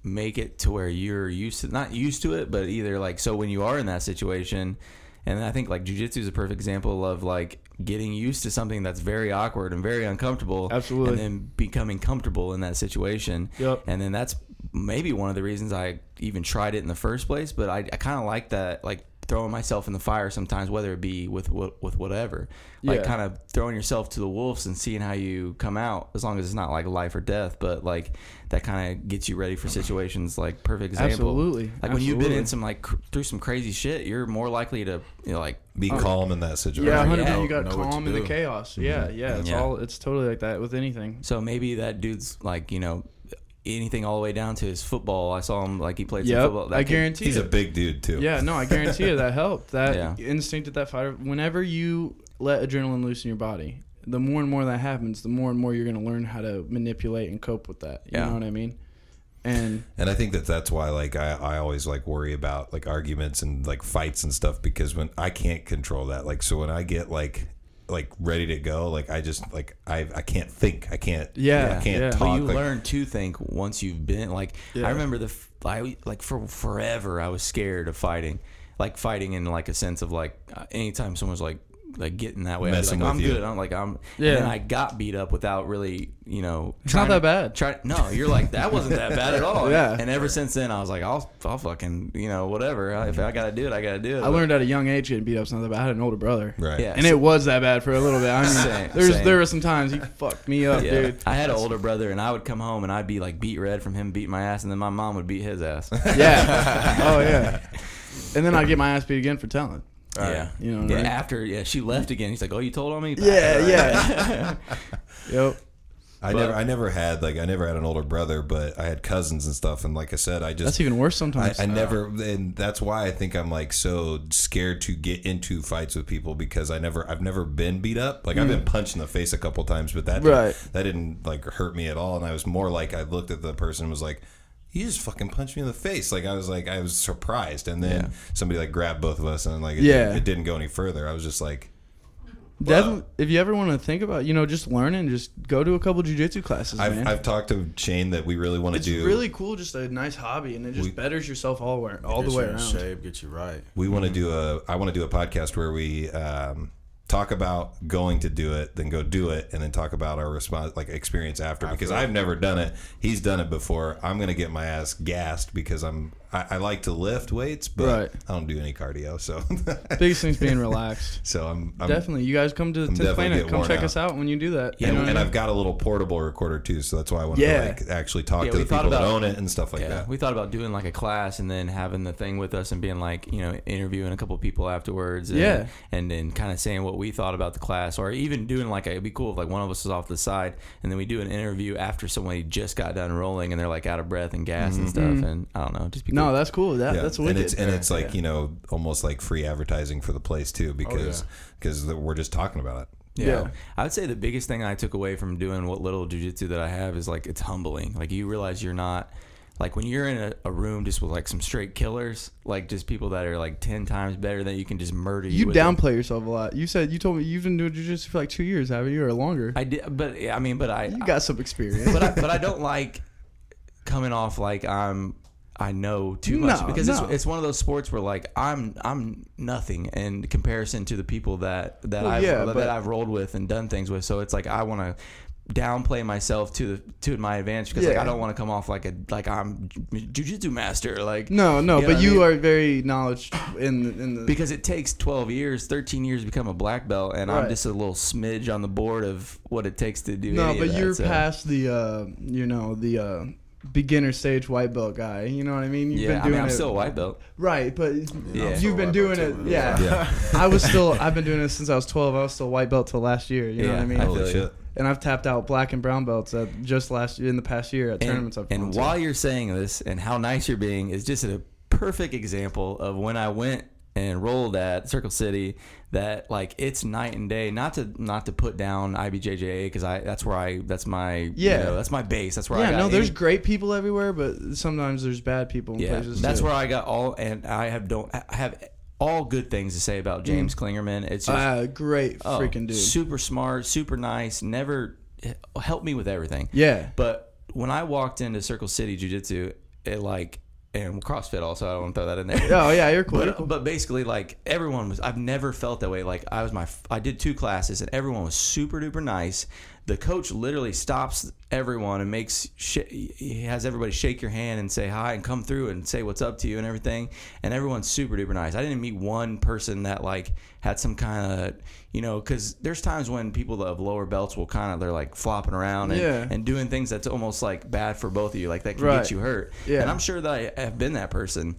make it to where you're used to not used to it, but either like so when you are in that situation, and I think like jujitsu is a perfect example of like getting used to something that's very awkward and very uncomfortable, Absolutely. and then becoming comfortable in that situation. Yep. And then that's maybe one of the reasons I even tried it in the first place. But I, I kind of like that, like throwing myself in the fire sometimes, whether it be with with whatever, like Yeah. kind of throwing yourself to the wolves and seeing how you come out, as long as it's not like life or death, but like that kind of gets you ready for situations. Like perfect example, Absolutely. Like when you've been in some like cr- through some crazy shit, you're more likely to you know like be oh. calm in that situation Yeah, hundred Yeah. percent. You got Know what to calm in the do. chaos. Mm-hmm. Yeah, yeah. It's Yeah. all. It's totally like that with anything. So maybe that dude's like, you know, anything all the way down to his football. I saw him like he played some football. That I kid- guarantee. he's it. a big dude too Yeah, no, I guarantee you that helped. That Yeah. instinct at that fighter. Whenever you let adrenaline loose in your body, the more and more that happens, the more and more you're going to learn how to manipulate and cope with that. You Yeah. know what I mean? And And I think that that's why like I, I always like worry about like arguments and like fights and stuff because when I can't control that like so when I get like like ready to go like I just like I I can't think I can't Yeah, I can't yeah. Talk But you like, learn to think once you've been like. Yeah. I remember the I like for forever I was scared of fighting, like fighting in like a sense of like uh, anytime someone's like like getting that way, I'd be Messing like with I'm you. good. I'm like I'm. Yeah. And then I got beat up without really you know. It's not that bad. Try no, you're like that wasn't that bad at all. Yeah. And ever since then, I was like, I'll I'll fucking you know whatever. If I gotta do it, I gotta do it. I learned at a young age getting beat up. It's not that bad. I had an older brother. right Yeah. And it was that bad for a little bit. I mean, Same, there's same. there were some times he fucked me up, Yeah. dude. I had an older brother, and I would come home and I'd be like beat red from him beating my ass, and then my mom would beat his ass. Yeah. oh yeah. And then I'd get my ass beat again for telling. Yeah, You know yeah. mean? After yeah, she left again. He's like, "Oh, you told on me." Yeah, yeah. yep. I never I never had like I never had an older brother but I had cousins and stuff and like I said I just That's even worse I, sometimes. I never, and that's why I think I'm like so scared to get into fights with people because I never, I've never been beat up. Like I've been punched in the face a couple times, but that Mm. Right. didn't, that didn't like hurt me at all. And I was more like I looked at the person and was like, "You just fucking punched me in the face." Like I was like I was surprised, and then Yeah. somebody like grabbed both of us, and like it, Yeah. didn't, it didn't go any further. I was just like, Definitely, if you ever want to think about, you know, just learning, just go to a couple jujitsu classes, I've, man. I've talked to Shane that we really want to it's do. really cool, just a nice hobby, and it just We- betters yourself all, way, all the way you in around. shape, get you right. we want to do a i want to do a podcast where we um, talk about going to do it then go do it and then talk about our response like experience after because i've never done it. He's done it before. I'm gonna get my ass gassed because i'm i, I like to lift weights but Right. i don't do any cardio so Biggest thing's being relaxed. so i'm, I'm definitely, you guys come to the I'm 10th Planet. Come check out. us out when you do that. Yeah, You know and, what I I've got a little portable recorder too so that's why i want Yeah. to like actually talk Yeah, to the thought people that own it and stuff like yeah, that we thought about doing like a class and then having the thing with us and being like, you know, interviewing a couple people afterwards. And, Yeah. and then kind of saying what we thought about the class, or even doing like a, it'd be cool if like one of us is off the side and then we do an interview after somebody just got done rolling and they're like out of breath and gas and stuff. And I don't know, just be Mm-hmm. No, that's cool. That, yeah, that's and wicked. it's and it's like Yeah. you know almost like free advertising for the place too oh, because because we're just talking about it Yeah. Yeah. I would say the biggest thing I took away from doing what little jujitsu that I have is like it's humbling. Like you realize you're not like when you're in a, a room just with like some straight killers, like just people that are like ten times better than you can just murder you. you with them. downplay yourself a lot. You said you told me you've been doing jujitsu for like two years, haven't you, or longer? I did, but I mean, but I, you got some experience. but I, but I don't like coming off like I'm I know too much No, because no. it's, it's one of those sports where like I'm I'm nothing in comparison to the people that that Well, I've yeah, that but- I've rolled with and done things with. So it's like I want to downplay myself to the to my advantage because like I don't want to come off like a like I'm jujitsu master like No, no, You know but I you mean? are very knowledge in the, in the because it takes 12 years 13 years to become a black belt and i'm just a little smidge on the board of what it takes to do no, but that, you're so- past the uh, you know the uh, beginner stage white belt guy. You know what I mean? You've yeah been i doing mean i'm it still a white belt right, but Yeah. you've been doing it. too. Yeah. Yeah. I was still. I've been doing it since I was 12. I was still white belt till last year. You know what Yeah, I mean? I Holy feel you. shit. and I've tapped out black and brown belts at just last year in the past year at and, tournaments I've and gone to. while you're saying this and how nice you're being is just a perfect example of when i went and rolled at circle city that like it's night and day not to not to put down ibjja because i that's where i that's my you Yeah. know, that's my base that's where i yeah, got no, there's any- great people everywhere, but sometimes there's bad people in yeah places. that's too. where i got all and i have don't i have all good things to say about james klingerman it's just uh, great Oh, freaking dude. Super smart, super nice. Never helped me with everything. yeah, But when I walked into Circle City Jiu Jitsu, it like and CrossFit also. I don't want to throw that in there. oh yeah, you're cool. you're But, cool. but basically, like everyone was, I've never felt that way. Like I was my, I did two classes, and everyone was super duper nice. The coach literally stops everyone and makes, sh- he has everybody shake your hand and say hi and come through and say what's up to you and everything. And everyone's super duper nice. I didn't meet one person that like had some kind of, you know, because there's times when people of lower belts will kind of they're like flopping around and, Yeah. and doing things that's almost like bad for both of you, like that can Right. get you hurt. Yeah. And I'm sure that I have been that person.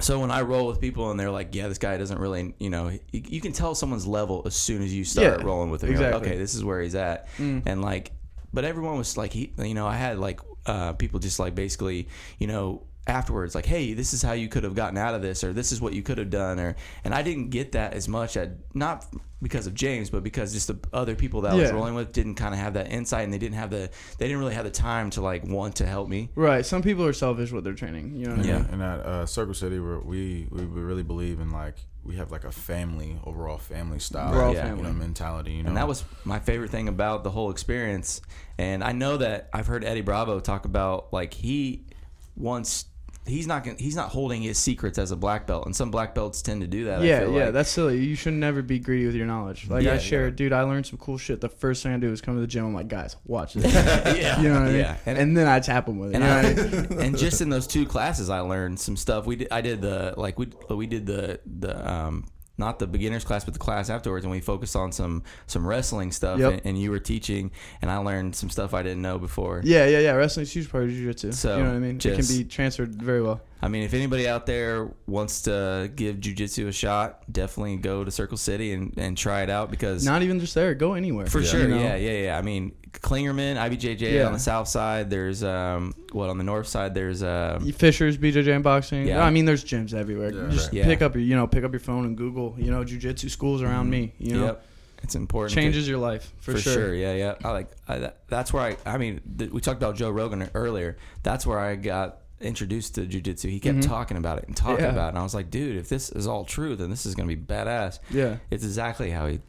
So when I roll with people and they're like, "Yeah, this guy doesn't really," you know, you, you can tell someone's level as soon as you start Yeah, rolling with them. You're like, exactly. Mm. okay, this is where he's at, and like, but everyone was like, he, you know, I had like uh, people just like basically, you know. Afterwards, like, hey, this is how you could have gotten out of this, or this is what you could have done, or and I didn't get that as much at not because of James, but because just the other people that I was Yeah. rolling with didn't kind of have that insight, and they didn't have the they didn't really have the time to like want to help me. right. Some people are selfish with their training. You know what I Yeah. mean? And at uh, Circle City, we're, we we really believe in like we have like a family overall family style, We're Yeah. you know, family. mentality. You know, And that was my favorite thing about the whole experience. And I know that I've heard Eddie Bravo talk about like he wants he's not gonna, he's not holding his secrets as a black belt, and some black belts tend to do that. I Yeah, yeah, like. that's silly. You should never be greedy with your knowledge. Like Yeah, I share, yeah. dude. I learned some cool shit. The first thing I do is come to the gym. I'm like, guys, watch this. yeah, You know what I mean? yeah. And, And, then I tap them with it. and, I, I and just in those two classes, I learned some stuff. We did, I did the like we we did the the um not the beginners class, but the class afterwards, and we focused on some some wrestling stuff. Yep. And, and you were teaching, and I learned some stuff I didn't know before. Yeah, yeah, yeah. Wrestling's a huge part of jiu-jitsu. So, you know what I mean? it can be transferred very well. I mean, if anybody out there wants to give jujitsu a shot, definitely go to Circle City and, and try it out because Not even just there. Go anywhere. for You sure, know? yeah, yeah, yeah. I mean, Klingerman, IBJJ Yeah. on the south side. There's um, what on the north side? There's um, Fishers, BJJ and boxing. Yeah. I mean, there's gyms everywhere. Yeah. Just Yeah. pick up your, you know, pick up your phone and Google, you know, jujitsu schools around me. You know, yep, it's important. to- changes your life for, for, sure. sure. Yeah, yeah. I like I, that, that's where I. I mean, th- we talked about Joe Rogan earlier. That's where I got introduced to jujitsu. He kept talking about it and talking Mm-hmm. Yeah. about it, and I was like, dude, if this is all true, then this is gonna be badass. Yeah, It's exactly how he.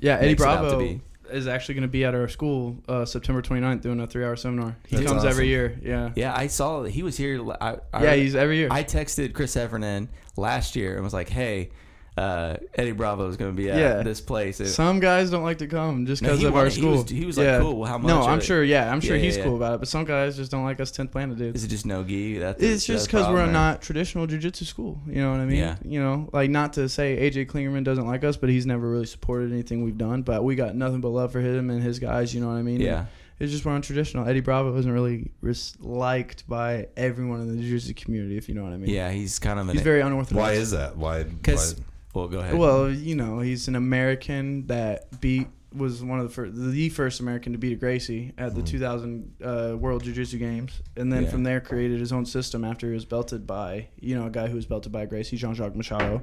yeah. Eddie Makes it to Bravo be. Is actually going to be at our school uh, September 29th doing a three-hour seminar. He That's comes awesome. every year. Yeah. Yeah, I saw he was here. I, I Yeah, he's every year. I texted Chris Heffernan last year and was like, "Hey, uh, Eddie Bravo is going to be at Yeah. this place." And- Some guys don't like to come just because he of our wanted- he school. was- he was like, "Cool, well, how No, I'm it?" sure. Yeah, I'm sure Yeah, he's yeah, cool yeah. about it. But some guys just don't like us 10th planet dudes. is it just no gi? That's It's just because we're or- not traditional jujitsu school. You know what I mean? Yeah. You know, like not to say AJ Klingerman doesn't like us, but he's never really supported anything we've done. But we got nothing but love for him and his guys. You know what I mean? Yeah, It's just we're untraditional. Eddie Bravo isn't really res- liked by everyone in the jiu-jitsu community, if you know what I mean. yeah. He's kind of an. He's very unorthodox. Why is that? Why? Because why- well, go ahead. Well, you know, he's an American that beat was one of the first, the first American to beat a Gracie at the 2000 uh, World Jiu Jitsu Games, and then Yeah. from there created his own system after he was belted by you know a guy who was belted by Gracie, Jean Jacques Machado,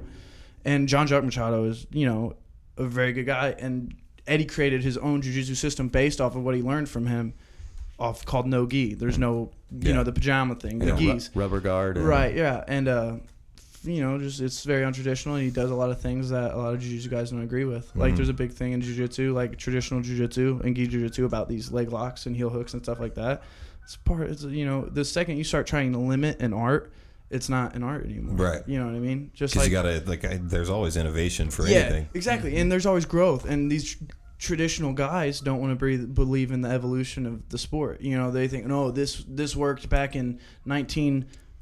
and Jean Jacques Machado is you know a very good guy, and Eddie created his own Jiu Jitsu system based off of what he learned from him, off called no gi. There's no you Yeah. know the pajama thing, the ru- gis. rubber guard. and- Right, yeah, and uh, you know, just it's very untraditional. And he does a lot of things that a lot of jiu-jitsu guys don't agree with. Like, Mhm. there's a big thing in jiu-jitsu, like traditional jiu-jitsu and gi jiu-jitsu about these leg locks and heel hooks and stuff like that. It's part. It's you know, the second you start trying to limit an art it's not an art anymore. Right. You know what I mean? Just like you gotta like, I, there's always innovation for yeah, anything. exactly. And there's always growth, and these tr- traditional guys don't want to breathe, believe in the evolution of the sport. You know, they think, no, this this worked back in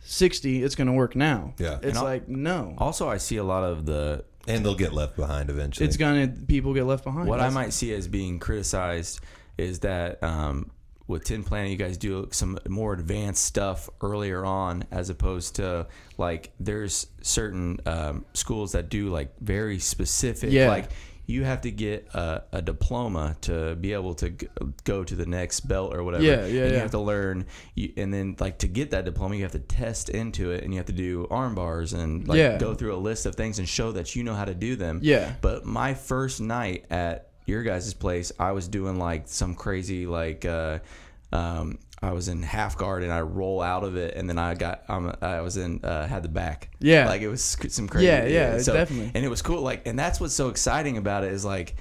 1960, it's going to work now. Yeah. it's I'll- like no, Also, I see a lot of the And they'll get left behind eventually. it's gonna people get left behind. what I might see as being criticized is that um, with 10th Planet, you guys do some more advanced stuff earlier on, as opposed to like there's certain um, schools that do like very specific, Yeah. like you have to get a, a diploma to be able to g- go to the next belt or whatever. Yeah, yeah, and You yeah. have to learn, you, and then like to get that diploma, you have to test into it, and you have to do arm bars and like Yeah. go through a list of things and show that you know how to do them. Yeah. But my first night at your guys' place, I was doing like some crazy like uh, um, I was in half guard and I roll out of it and then I got um, I was in uh, had the back. Yeah. Like it was some crazy. Yeah, yeah, definitely. And it was cool. Like and that's what's so exciting about it is like.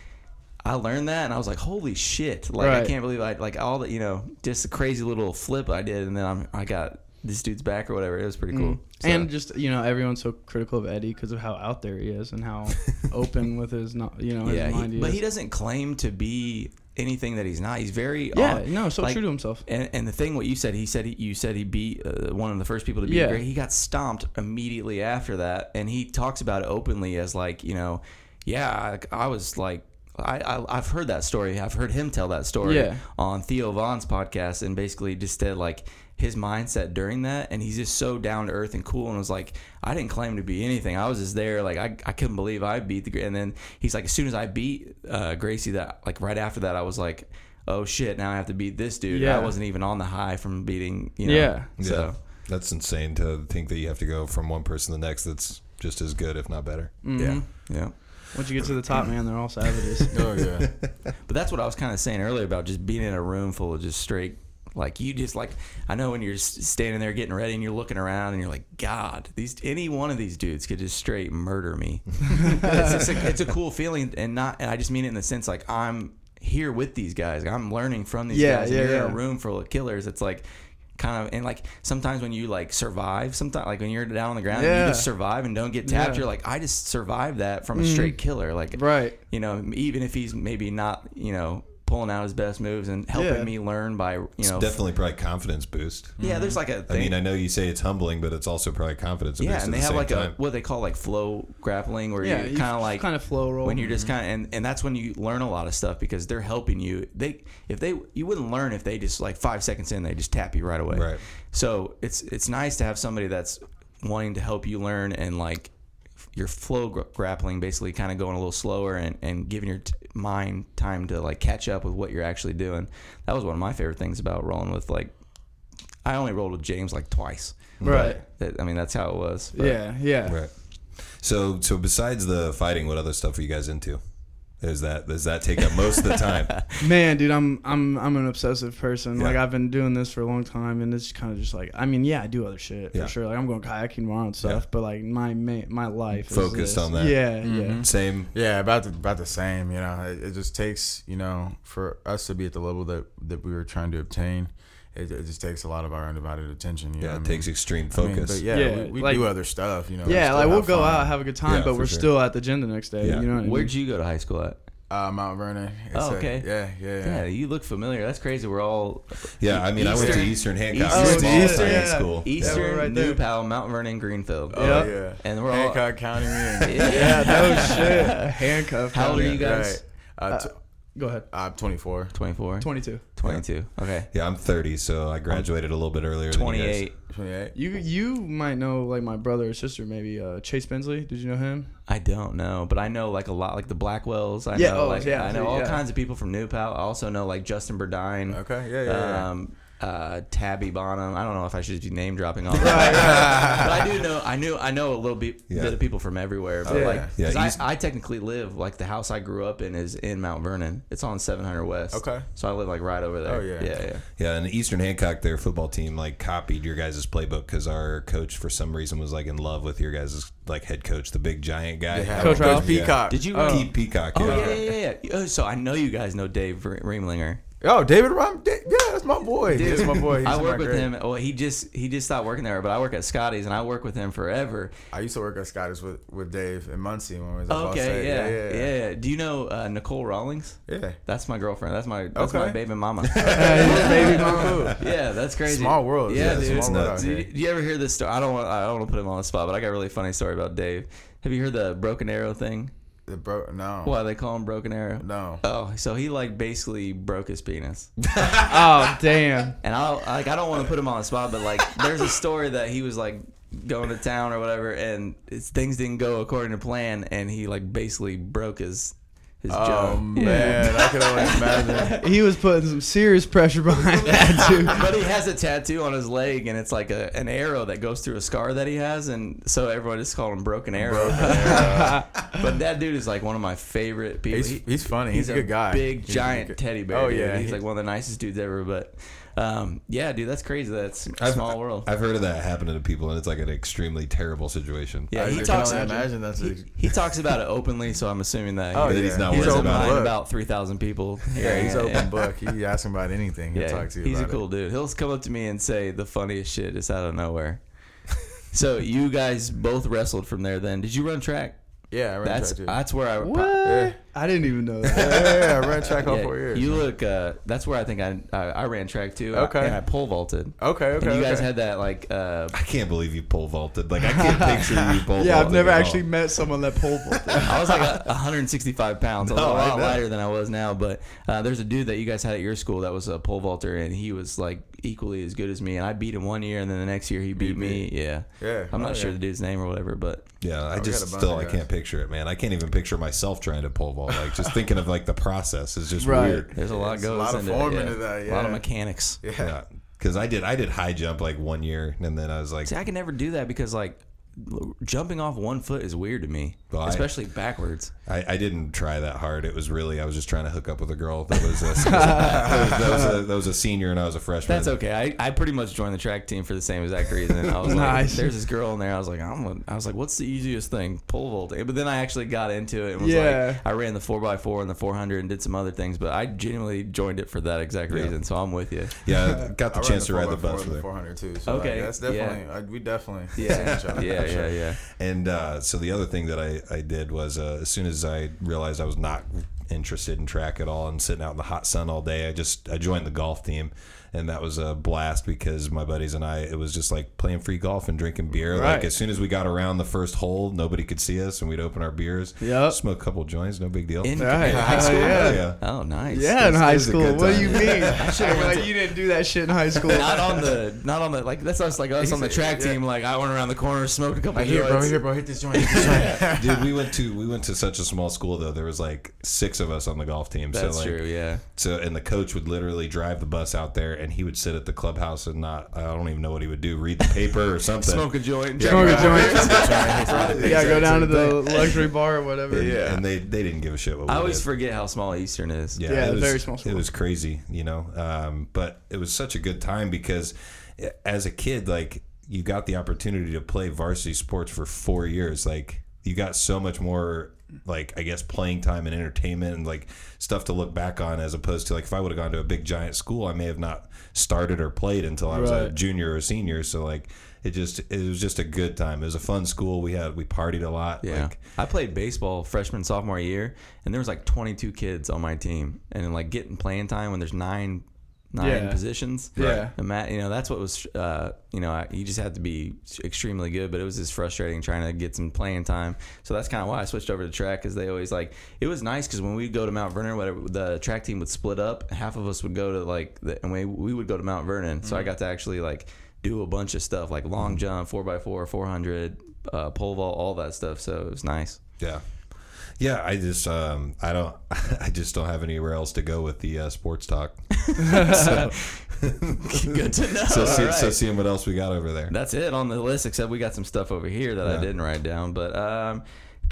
I learned that and I was like, "Holy shit!" Like I can't believe I like all the you know just a crazy little flip I did, and then I'm I got this dude's back or whatever. It was pretty cool. So- and just you know, everyone's so critical of Eddie because of how out there he is and how open with his not you know his yeah, mind he, he but is. he doesn't claim to be anything that he's not. He's very yeah, hon- no, so like- true to himself. And, and the thing, what you said, he said he, you said he beat uh, one of the first people to beat Yeah. Gray. He got stomped immediately after that, and he talks about it openly as like, you know, yeah, I, I was like. I, I I've heard that story. I've heard him tell that story Yeah. on Theo Von's podcast, and basically just said like his mindset during that, and he's just so down to earth and cool, and was like, I didn't claim to be anything. I was just there, like I, I couldn't believe I beat the. And then he's like, as soon as I beat uh, Gracie, that like right after that, I was like, oh shit, now I have to beat this dude. Yeah. I wasn't even on the high from beating. You know, Yeah. So Yeah. That's insane to think that you have to go from one person to the next that's just as good, if not better. yeah, yeah. Once you get to the top, man, they're all savages. Oh yeah. But that's what I was kind of saying earlier about just being in a room full of just straight. Like you just like I know when you're standing there getting ready and you're looking around and you're like God these any one of these dudes could just straight murder me. it's, just a, it's a cool feeling and not and I just mean it in the sense like I'm here with these guys I'm learning from these Yeah, guys and yeah, you're in a room full of killers it's like kind of and like sometimes when you like survive sometimes like when you're down on the ground and you just survive and don't get tapped Yeah. You're like I just survived that from a mm-hmm. straight killer like right. you know, even if he's maybe not, you know, pulling out his best moves and helping Yeah. me learn by, you It's know, definitely probably confidence boost. yeah, mm-hmm. there's like a I thing. mean, I know you say it's humbling, but it's also probably confidence boost. yeah, at and they the have same like time. a what they call like flow grappling, where Yeah, you're kind of like kind of flow roll. when you're just kind of and, and that's when you learn a lot of stuff because they're helping you. They if they you wouldn't learn if they just like five seconds in they just tap you right away. Right. So it's it's nice to have somebody that's wanting to help you learn and like your flow gra- grappling basically kind of going a little slower and, and giving your t- mind time to like catch up with what you're actually doing. That was one of my favorite things about rolling with like I only rolled with James like twice. right. That, I mean that's how it was. But Yeah, yeah. Right. So, so besides the fighting, what other stuff are you guys into? Is that does that take up most of the time? Man, dude, I'm I'm I'm an obsessive person. Yeah. Like I've been doing this for a long time, and it's kind of just like I mean, yeah, I do other shit Yeah. for sure. Like I'm going kayaking tomorrow and stuff, Yeah. but like my ma- my life is Focused on that. Yeah, mm-hmm. yeah. Same. Yeah, about the about the same. You know, it, it just takes you know for us to be at the level that that we were trying to obtain. It, it just takes a lot of our undivided attention. You Yeah, what it I mean? takes extreme I mean, focus. but yeah, Yeah, we, we like- do other stuff. You know. Yeah, like we'll go fun. out, have a good time, Yeah, but we're sure. still at the gym the next day. Yeah. You know what I mean? Where'd you go to high school at? uh, Mount Vernon. It's Oh, a- okay. yeah, yeah, Yeah, yeah. you look familiar. That's crazy. We're all Yeah, I mean, I went to Eastern- Eastern Hancock Eastern- Oh, science yeah. school. Eastern, we're right New there. Pal, Mount Vernon, Greenfield. Oh Yep. yeah. And we're all- Hancock County. Man. yeah, no shit. Handcuffed. How old are you guys? Right. Uh, t- Go ahead. I'm 24. 24? 22. 22. Okay. Yeah, I'm 30, so I graduated a little bit earlier. than you guys. 28. 28. You you might know like my brother or sister maybe uh, Chase Bensley. Did you know him? I don't know, but I know like a lot, like the Blackwells. I Yeah, know, oh, like yeah, I know all yeah. kinds of people from New Pal. I also know like Justin Burdine. Okay. Yeah, yeah. yeah. Um, uh, Tabby Bonham. I don't know if I should be name dropping all that, but I do know. I knew. I know a little bit, Yeah. bit of people from everywhere. But Yeah. like, Yeah, 'cause East- I, I technically live like the house I grew up in is in Mount Vernon. It's on 700 West. Okay. So I live like right over there. Oh, yeah. Yeah. Yeah. Yeah, and Eastern Hancock, their football team, like copied your guys' playbook because our coach, for some reason, was like in love with your guys' like head coach, the big giant guy. Yeah. Coach Coach Ralph? Peacock. Did you? Oh. Pete Peacock. Oh yeah. yeah, yeah, yeah. yeah. Oh, so I know you guys know Dave Re- Reemlinger. Oh, David Rom. Yeah, that's that's my boy. Dude, That's my boy. He's I work with great- him. Well, he just he just stopped working there, but I work at Scotty's and I work with him forever. I used to work at Scotty's with, with Dave and Muncie when we was at Ball Okay, State. yeah, yeah, yeah, yeah. Do you know uh, Nicole Rawlings? yeah. yeah. That's my girlfriend. That's my that's my baby mama. baby mama. yeah, that's crazy. Small world. Yeah, Yeah, dude. small world out Do you, do you ever hear this story? I don't want I don't want to put him on the spot, but I got a really funny story about Dave. Have you heard the broken arrow thing? The bro, no, Why they call him broken arrow? no. Oh, so he like basically broke his penis. Oh damn. And I don't, like I don't want to put him on the spot, but like there's a story that he was like going to town or whatever, and it's, things didn't go according to plan, and he like basically broke his his Oh jaw. man, I can only imagine. He was putting some serious pressure behind that too. But he has a tattoo on his leg, and it's like a, an arrow that goes through a scar that he has, and so everyone just called him Broken Arrow. but that dude is like one of my favorite people. He's, He- he's funny. He's, a good guy. Big He's giant good- teddy bear. Oh dude. yeah, he's like one of the nicest dudes ever. But um, yeah, dude, that's crazy. That's a I've- small world. I've heard of that happening to people, and it's like an extremely terrible situation. yeah, I he talks. only imagine that's a, He, he talks about it openly, so I'm assuming that Oh, he, That he's not he's worried open about about, it. about three thousand people. yeah, he's yeah, open yeah. book. He asks him about anything. He'll Yeah, talk to you. he's a cool it. dude. He'll come up to me and say the funniest shit just out of nowhere. so you guys both wrestled from there. Then did you run track? Yeah, I ran That's track too. that's where I. What? Yeah. I didn't even know that. yeah, yeah, yeah, I ran track all Yeah, four years. You look. Uh, that's where I think I I, I ran track too. Okay. and I pole vaulted. okay, okay. and you guys okay. had that like. Uh, I can't believe you pole vaulted. Like I can't picture you pole. Yeah, I've never actually met someone that pole vaulted. I was like a, 165 pounds. I was No, a I lot know. lighter than I was now. But uh, there's a dude that you guys had at your school that was a pole vaulter, and he was like equally as good as me. And I beat him one year, and then the next year he beat me. Yeah. Yeah, I'm not oh, sure yeah. the dude's name or whatever, but Yeah, I we just got a bunch still I can't picture it, man. I can't even picture myself trying to pole vault. Like just thinking of like the process is just Right. weird. there's a lot It's a lot of into form it, into that, Yeah. A lot of mechanics. Yeah. Yeah, because I did I did high jump like one year, and then I was like, See, I can never do that because like jumping off one foot is weird to me, Well, I- especially backwards. I, I didn't try that hard. It was really I was just trying to hook up with a girl that was a, that, was a, that was a senior and I was a freshman. That's okay. I, I pretty much joined the track team for the same exact reason. I was like, there's this girl in there. I was like, I'm. A, I was like, what's the easiest thing? Pole vaulting. But then I actually got into it and was Yeah. like, I ran the four x four and the 400 and did some other things. But I genuinely joined it for that exact reason. So I'm with you. Yeah, got the I ran chance to ride the bus and with 400 too. So Okay, like, that's definitely uh, we definitely Yeah, seen yeah, yeah, yeah. And uh, so the other thing that I, I did was uh, as soon as I realized I was not interested in track at all and sitting out in the hot sun all day, I just I joined the golf team, and that was a blast because my buddies and I it was just like playing free golf and drinking beer. Like as soon as we got around the first hole, nobody could see us, and we'd open our beers, Yep. smoke a couple joints, no big deal. In Right. high Hell school. yeah. yeah. Oh, nice. Yeah, in high school. good What do you mean? I like you didn't do that shit in high school. Not on the, not on the, like that's us, like us on the track yeah. team. Like I went around the corner, smoked a couple Like, here, bro, joints. here, bro, hit this joint. Hit this joint. Dude, we went to we went to such a small school though. There was like six of us on the golf team. That's so like, true. Yeah. So and the coach would literally drive the bus out there, and he would sit at the clubhouse and not. I don't even know what he would do. Read the paper or something. Smoke a joint. Smoke a joint. Yeah, go down to the luxury bar or whatever. And, Yeah. and they they didn't give a shit what we I always did. forget how small Eastern is. Yeah, Yeah, it was, very small school. It was crazy, you know. Um, but it was such a good time because as a kid, like you got the opportunity to play varsity sports for four years. Like you got so much more like I guess playing time and entertainment and like stuff to look back on as opposed to like if I would have gone to a big giant school, I may have not started or played until I was a junior or senior. So like it just it was just a good time. It was a fun school. We had we partied a lot. Yeah. Like, I played baseball freshman, sophomore year, and there was like 22 kids on my team. And like getting playing time when there's nine nine Yeah. positions. Yeah. And Matt, you know, that's what was, uh, you know, I- you just had to be extremely good, but it was just frustrating trying to get some playing time. So that's kind of why I switched over to track because they always like, it was nice because when we'd go to Mount Vernon, whatever, the track team would split up. Half of us would go to like, the, and we, we would go to Mount Vernon. So I got to actually like do a bunch of stuff like long jump, 4x4, 400, uh, pole vault, all that stuff. So it was nice. Yeah. Yeah, I just um I don't I just don't have anywhere else to go with the uh, sports talk. so, Good to know. so, see, All so seeing what else we got over there. That's it on the list, except we got some stuff over here that I didn't write down. But um,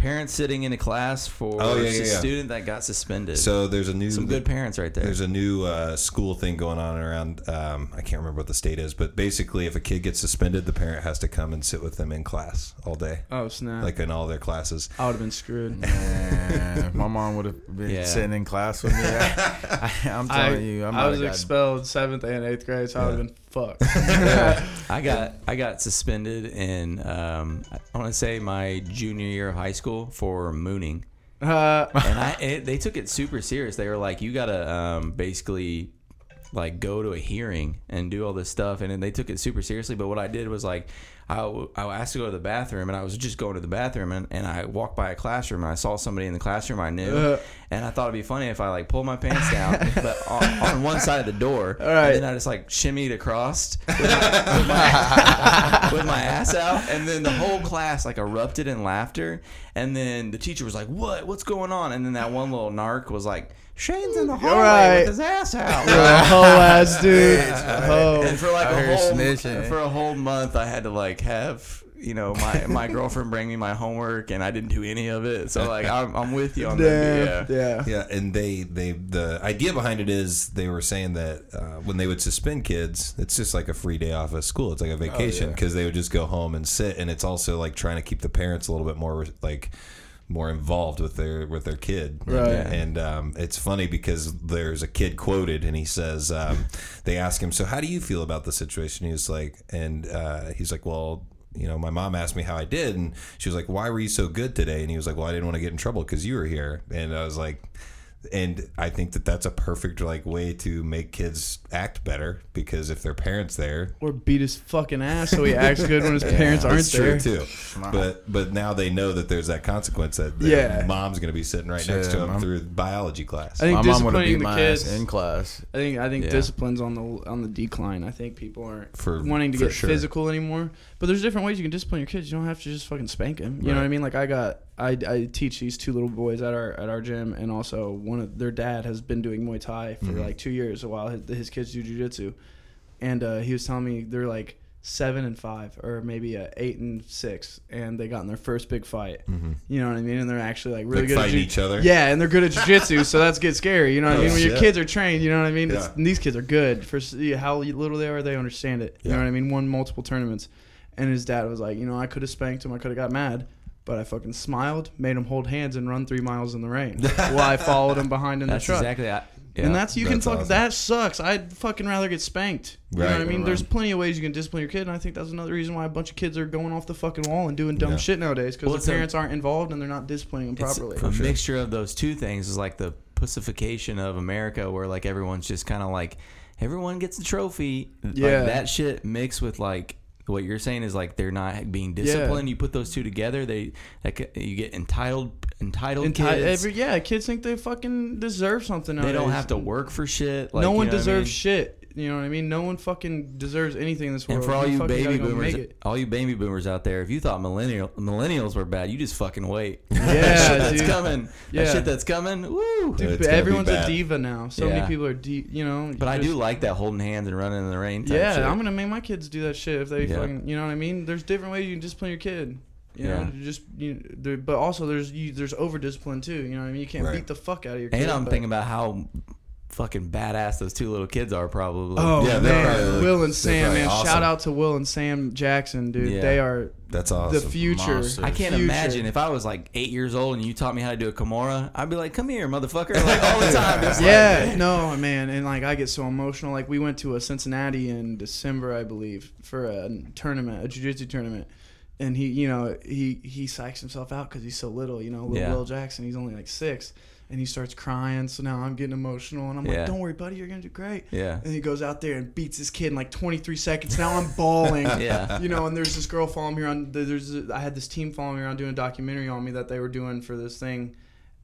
parents sitting in a class for Oh, yeah, yeah, a yeah. student that got suspended. So there's a new some good parents right there. There's a new uh, school thing going on around. Um, I can't remember what the state is, but basically, if a kid gets suspended, the parent has to come and sit with them in class all day, Oh snap! like in all their classes. I would have been screwed. Man, my mom would have been Yeah. sitting in class with me. I, am I, telling you, I, I was expelled seventh and eighth grade, so I would have been fucked. I got I got suspended in um, I want to say my junior year of high school for mooning, Uh, and I it, they took it super serious. They were like, you gotta um, basically like go to a hearing and do all this stuff, and then they took it super seriously. But what I did was like. I I, w- I asked to go to the bathroom and I was just going to the bathroom and, and I walked by a classroom and I saw somebody in the classroom I knew Uh. And I thought it'd be funny if I like pulled my pants down but on, on one side of the door All right. and then I just like shimmied across with my, with my- with my ass out, and then the whole class like erupted in laughter. And then the teacher was like, "What? What's going on?" And then that one little narc was like, "Shane's in the hallway right. with his ass out." You're a whole ass dude. Oh. And for like I a whole snitching. for a whole month, I had to like have you know my my girlfriend bring me my homework, and I didn't do any of it. So like I'm, I'm with you on that. Yeah. Yeah. Yeah, and they they the idea behind it is they were saying that uh, when they would suspend kids, it's just like a free day off of school. It's like a vacation yeah. because they would just go home and sit, and it's also like trying to keep the parents a little bit more like more involved with their with their kid. Right. And um, it's funny because there's a kid quoted, and he says um, they ask him, "So how do you feel about the situation?" He was like, and uh, he's like, "Well." You know, my mom asked me how I did, and she was like, "Why were you so good today?" And he was like, "Well, I didn't want to get in trouble because you were here." And I was like, and I think that that's a perfect like way to make kids act better because if their parents there, Or beat his fucking ass so he acts good when his parents aren't it's there. true too. But but now they know that there's that consequence that their Yeah. mom's going to be sitting right next to him mom- through biology class. I think my mom would have disciplining beat the my kids. ass in class. I think I think Yeah. discipline's on the on the decline. I think people aren't For- wanting to for get sure. physical anymore. But there's different ways you can discipline your kids. You don't have to just fucking spank them. You know what I mean? Like I got I, I teach these two little boys at our at our gym, and also one of their dad has been doing Muay Thai for Mm-hmm. like two years while his, his kids do jujitsu, and uh, he was telling me they're like seven and five or maybe uh, eight and six, and they got in their first big fight. You know what I mean? And they're actually like really Like good at fighting ju- each other? Yeah, and they're good at jujitsu, so that's get scary. You know what Oh, I mean? When your kids are trained, you know what I mean? Yeah. these kids are good for how little they are. They understand it. You Yeah. know what I mean? Won multiple tournaments, and his dad was like, you know, I could have spanked him, I could have got mad. But I fucking smiled, made him hold hands, and run three miles in the rain while I followed him behind in That's the truck. exactly. I, yeah. And that's you That's can fuck. awesome. That sucks. I'd fucking rather get spanked. You know what I mean? right. There's plenty of ways you can discipline your kid, and I think that's another reason why a bunch of kids are going off the fucking wall and doing dumb Yeah. shit nowadays because Well, the it's a- parents aren't involved and they're not disciplining them It's properly. a mixture of those two things is like the pussification of America, where like everyone's just kind of like everyone gets a trophy. Yeah. like, that shit mixed with like what you're saying is like they're not being disciplined. You put those two together, they c- you get entitled entitled Enti- kids. every, yeah, kids think they fucking deserve something. they don't have to work for shit. Like, no one what I deserves mean? shit. You know what I mean? No one fucking deserves anything in this world. And for all you fucking baby boomers, all you baby boomers out there, if you thought millennial millennials were bad, you just fucking wait. Yeah, that shit that's coming. Yeah. That shit that's coming. Woo. Dude, It's but gonna be everyone's a diva now. So Yeah. many people are deep. You know. But I just- do like that holding hands and running in the rain. Type Yeah, shit. I'm gonna make my kids do that shit if they Yeah. fucking. You know what I mean? There's different ways you can discipline your kid. You know, Yeah. just you. There, but also there's you, there's over discipline too. You know what I mean? You can't Right. beat the fuck out of your kid. And I'm but- thinking about how fucking badass those two little kids are. Probably. Oh Yeah, they're man, probably- Will and Sam, probably man! awesome. Shout out to Will and Sam Jackson, dude. Yeah. They are That's awesome. the future. Monsters. I can't Future. imagine if I was like eight years old and you taught me how to do a Kimura, I'd be like, "Come here, motherfucker!" Like all the time. Just like- Yeah, no, man, and like I get so emotional. Like we went to a Cincinnati in December, I believe, for a tournament, a jiu-jitsu tournament, and he, you know, he he psychs himself out because he's so little. You know, little Yeah. Will Jackson, he's only like six, and he starts crying. So now I'm getting emotional, and I'm Yeah. like, "Don't worry, buddy, you're gonna do great." Yeah. And he goes out there and beats his kid in like 23 seconds. Now I'm bawling. Yeah. You know, and there's this girl following me around. There's I had this team following me around doing a documentary on me that they were doing for this thing,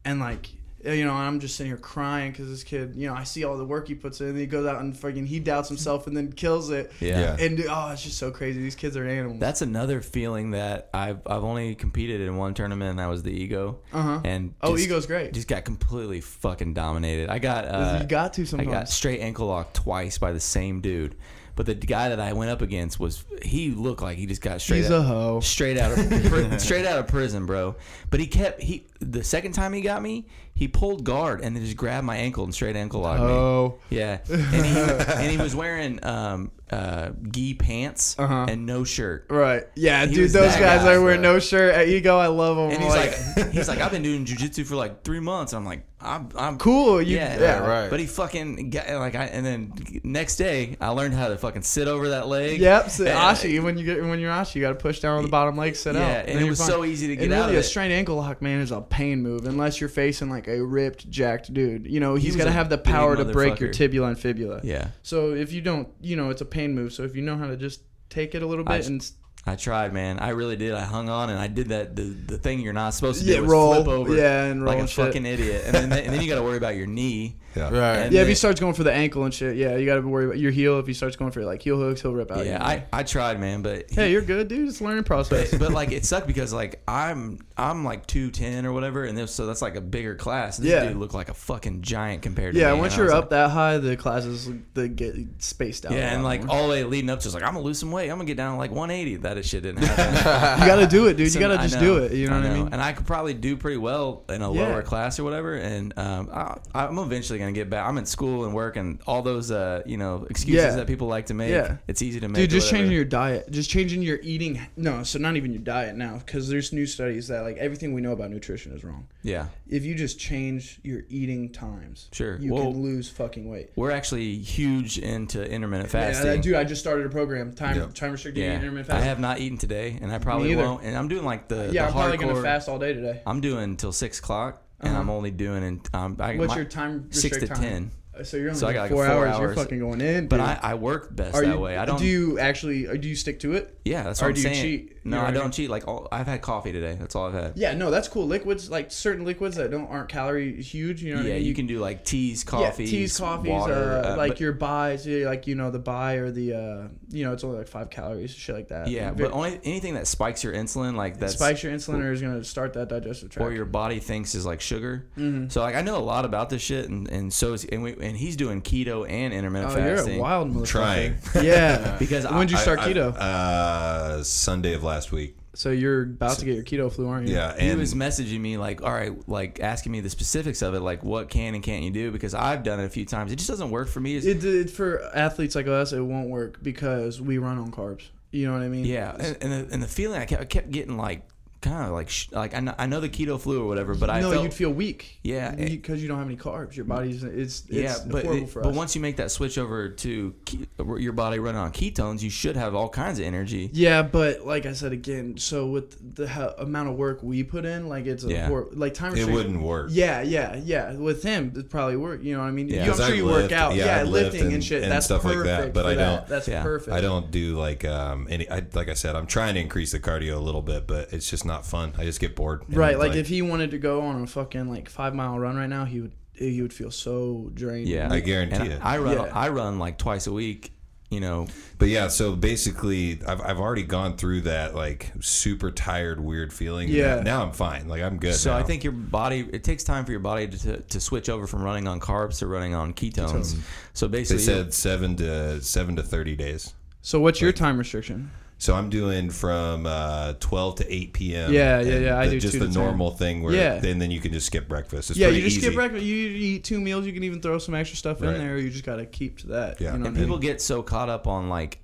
and like you know, I'm just sitting here crying because this kid, you know, I see all the work he puts in. And he goes out and fucking he doubts himself and then kills it. Yeah. Yeah. And oh, it's just so crazy. These kids are animals. That's another feeling that I've I've only competed in one tournament, and that was the ego. Uh-huh. And Oh, ego's great. Just got completely fucking dominated. I got uh, you got to I got straight ankle locked twice by the same dude. But the guy that I went up against was he looked like he just got straight He's out, a hoe. straight out of straight out of prison, bro. But he kept he the second time he got me, he pulled guard and then just grabbed my ankle and straight ankle locked me. Oh, Yeah, and he and he was wearing um uh gi pants Uh-huh. and no shirt. right. Yeah, He dude, those guys guy, that wear bro. no shirt at Ego, I love them. And he's like, he's like, I've been doing jujitsu for like three months. I'm like, I'm, I'm cool. You, yeah, yeah, right. But he fucking got like, I and then next day I learned how to fucking sit over that leg. Yep, so And- Ashi. When you get when you're Ashi, you got to push down on the bottom leg, sit Yeah, out. and then it was fine. so easy to get and out really, of a it. strained ankle lock, man, is a pain move unless you're facing like a ripped, jacked dude. You know, He he's was got to have the power to break your tibula and fibula. Yeah, So if you don't, you know, it's a pain move. So if you know how to just take it a little bit j- and I tried, man. I really did. I hung on and I did that the, the thing you're not supposed to Yeah, do was roll. flip over. Yeah, and roll like a shit. fucking idiot. And then and then you got to worry about your knee. Yeah. Right. And yeah, if he starts going for the ankle and shit, yeah, you got to worry about your heel. If he starts going for like heel hooks, he'll rip out. Yeah, I. I tried, man, but Hey, you're good, dude. It's a learning process. but, but like it sucked because like I'm I'm like two ten or whatever, and this, so that's like a bigger class. This Yeah. dude looked like a fucking giant compared to me. yeah, me. once you're was up that high, the classes they get spaced out. yeah, and like more. all the way leading up to, it's like I'm gonna lose some weight. I'm gonna get down to like 180. That shit didn't happen. you got to do it, dude. So you got to just know, do it. You know, what I mean? And I could probably do pretty well in a Yeah. lower class or whatever. And um, I, I'm eventually gonna get back. I'm in school and work and all those uh, you know excuses Yeah. that people like to make. Yeah. it's easy to make. Dude, just changing your diet, just changing your eating. No, so not even your diet now, because there's new studies that like everything we know about nutrition is wrong. Yeah, If you just change your eating times, Sure. you Well- can lose fucking weight. we're actually huge into intermittent fasting. Yeah, fasting. that- dude, I just started a program, time time restricted Yeah, intermittent I have not eaten today, and I probably won't. And I'm doing like the yeah, the I'm probably gonna fast all day today. I'm doing till six o'clock, and Uh-huh. I'm only doing in um. I, What's my- your time? six to time? ten? Uh, So you're only So I got like four, four hours. You're fucking going in. But. I, I work best that you? way. I don't. Do you actually? Or do you stick to it? yeah, that's or what I'm do you saying. cheat? You No, I don't cheat. Like all, I've had coffee today. That's all I've had. Yeah, no, that's cool. Liquids, like certain liquids that don't aren't calorie huge. You know what Yeah, I mean? you can do like teas, coffees, yeah, teas, coffees, water, uh, uh, like but- your Bais, like you know the Bai or the uh, you know it's only like five calories, shit like that. Yeah, Very- but only anything that spikes your insulin, like that spikes your insulin or is gonna start that digestive tract. or your body thinks is like sugar. Mhm. So like I know a lot about this shit, and, and so is, and we and he's doing keto and intermittent oh, you're fasting. a wild motherfucker. Trying. Yeah. Because when did you start I- I- keto? uh, Sunday of last week. so you're about to get your keto flu, aren't you? Yeah, he was messaging me like, all right, like asking me the specifics of it, like what can and can't you do? Because I've done it a few times. It just doesn't work for me. It's- It, it for athletes like us, it won't work because we run on carbs. You know what I mean? yeah, and, and, the, and the feeling I kept, I kept getting like kind of like sh- like I know, I know the keto flu or whatever, but I no, felt, you'd feel weak. Yeah, because you don't have any carbs. Your body's it's, it's yeah, but horrible it- for but once you make that switch over to ke- your body running on ketones, you should have all kinds of energy. Yeah, but like I said again, so with the ha- amount of work we put in, like it's a Yeah. hor- like time. it wouldn't work. Yeah, yeah, yeah. With him, it probably work. You know what I mean? Yeah. You, I'm 'Cause sure I you lift, work out. yeah, Yeah, lifting and, and- shit. and That's stuff like that, perfect but I don't- That's Yeah. perfect. I don't do like um any. I, like I said, I'm trying to increase the cardio a little bit, but it's just not fun. I just get bored. And, Right, like, if he wanted to go on a fucking like five mile run right now, he would he would feel so drained. Yeah, I guarantee And it. I run Yeah. I run like twice a week. You know, But yeah, so basically, I've, I've already gone through that like super tired, weird feeling. Yeah. Now, now I'm fine. Like I'm good. So I think your body it takes time for your body to, to, to switch over from running on carbs to running on ketones. So basically, they basically, said seven to seven to thirty days. So what's your time restriction? So I'm doing from uh, 12 to 8 p.m. Yeah, yeah, yeah, I the- do just the to 10. normal thing where Yeah. then then you can just skip breakfast. It's yeah, you just easy. skip breakfast. You eat two meals. You can even throw some extra stuff in there. You just gotta keep to that. Yeah. You know and what I mean? people get so caught up on like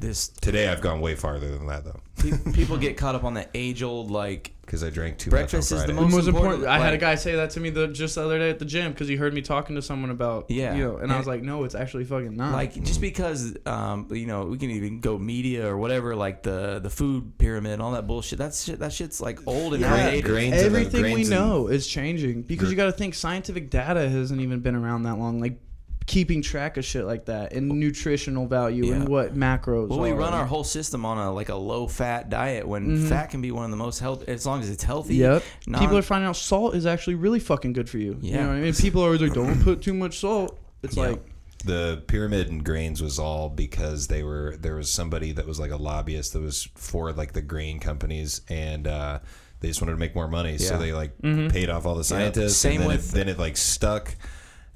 this. Today I've gone way farther than that though pe- People get caught up on the age old like because I drank too Breakfast much is on the Friday. The most most important. important, I had a like- guy say that to me the, just the other day at the gym because he heard me talking to someone about Yeah. you know, and I was like, no, it's actually fucking not. like just because um you know we can even go media or whatever like the the food pyramid and all that bullshit. That's shit. That shit's like old and Yeah. outdated. Grains in everything we grains in- know is changing because you got to think scientific data hasn't even been around that long. Like keeping track of shit like that and nutritional value and what macros. Well, we are. run our whole system on a like a low fat diet when fat can be one of the most healthy as long as it's healthy. Mm-hmm. Yep. non- People are finding out salt is actually really fucking good for you. You Yeah. know what I mean? People are always like, don't put too much salt. It's Yeah. like, The pyramid and grains was all because they were there was somebody that was like a lobbyist that was for like the grain companies and uh, they just wanted to make more money, so they like Mm-hmm. paid off all the scientists. Same and then with- it, then it like stuck.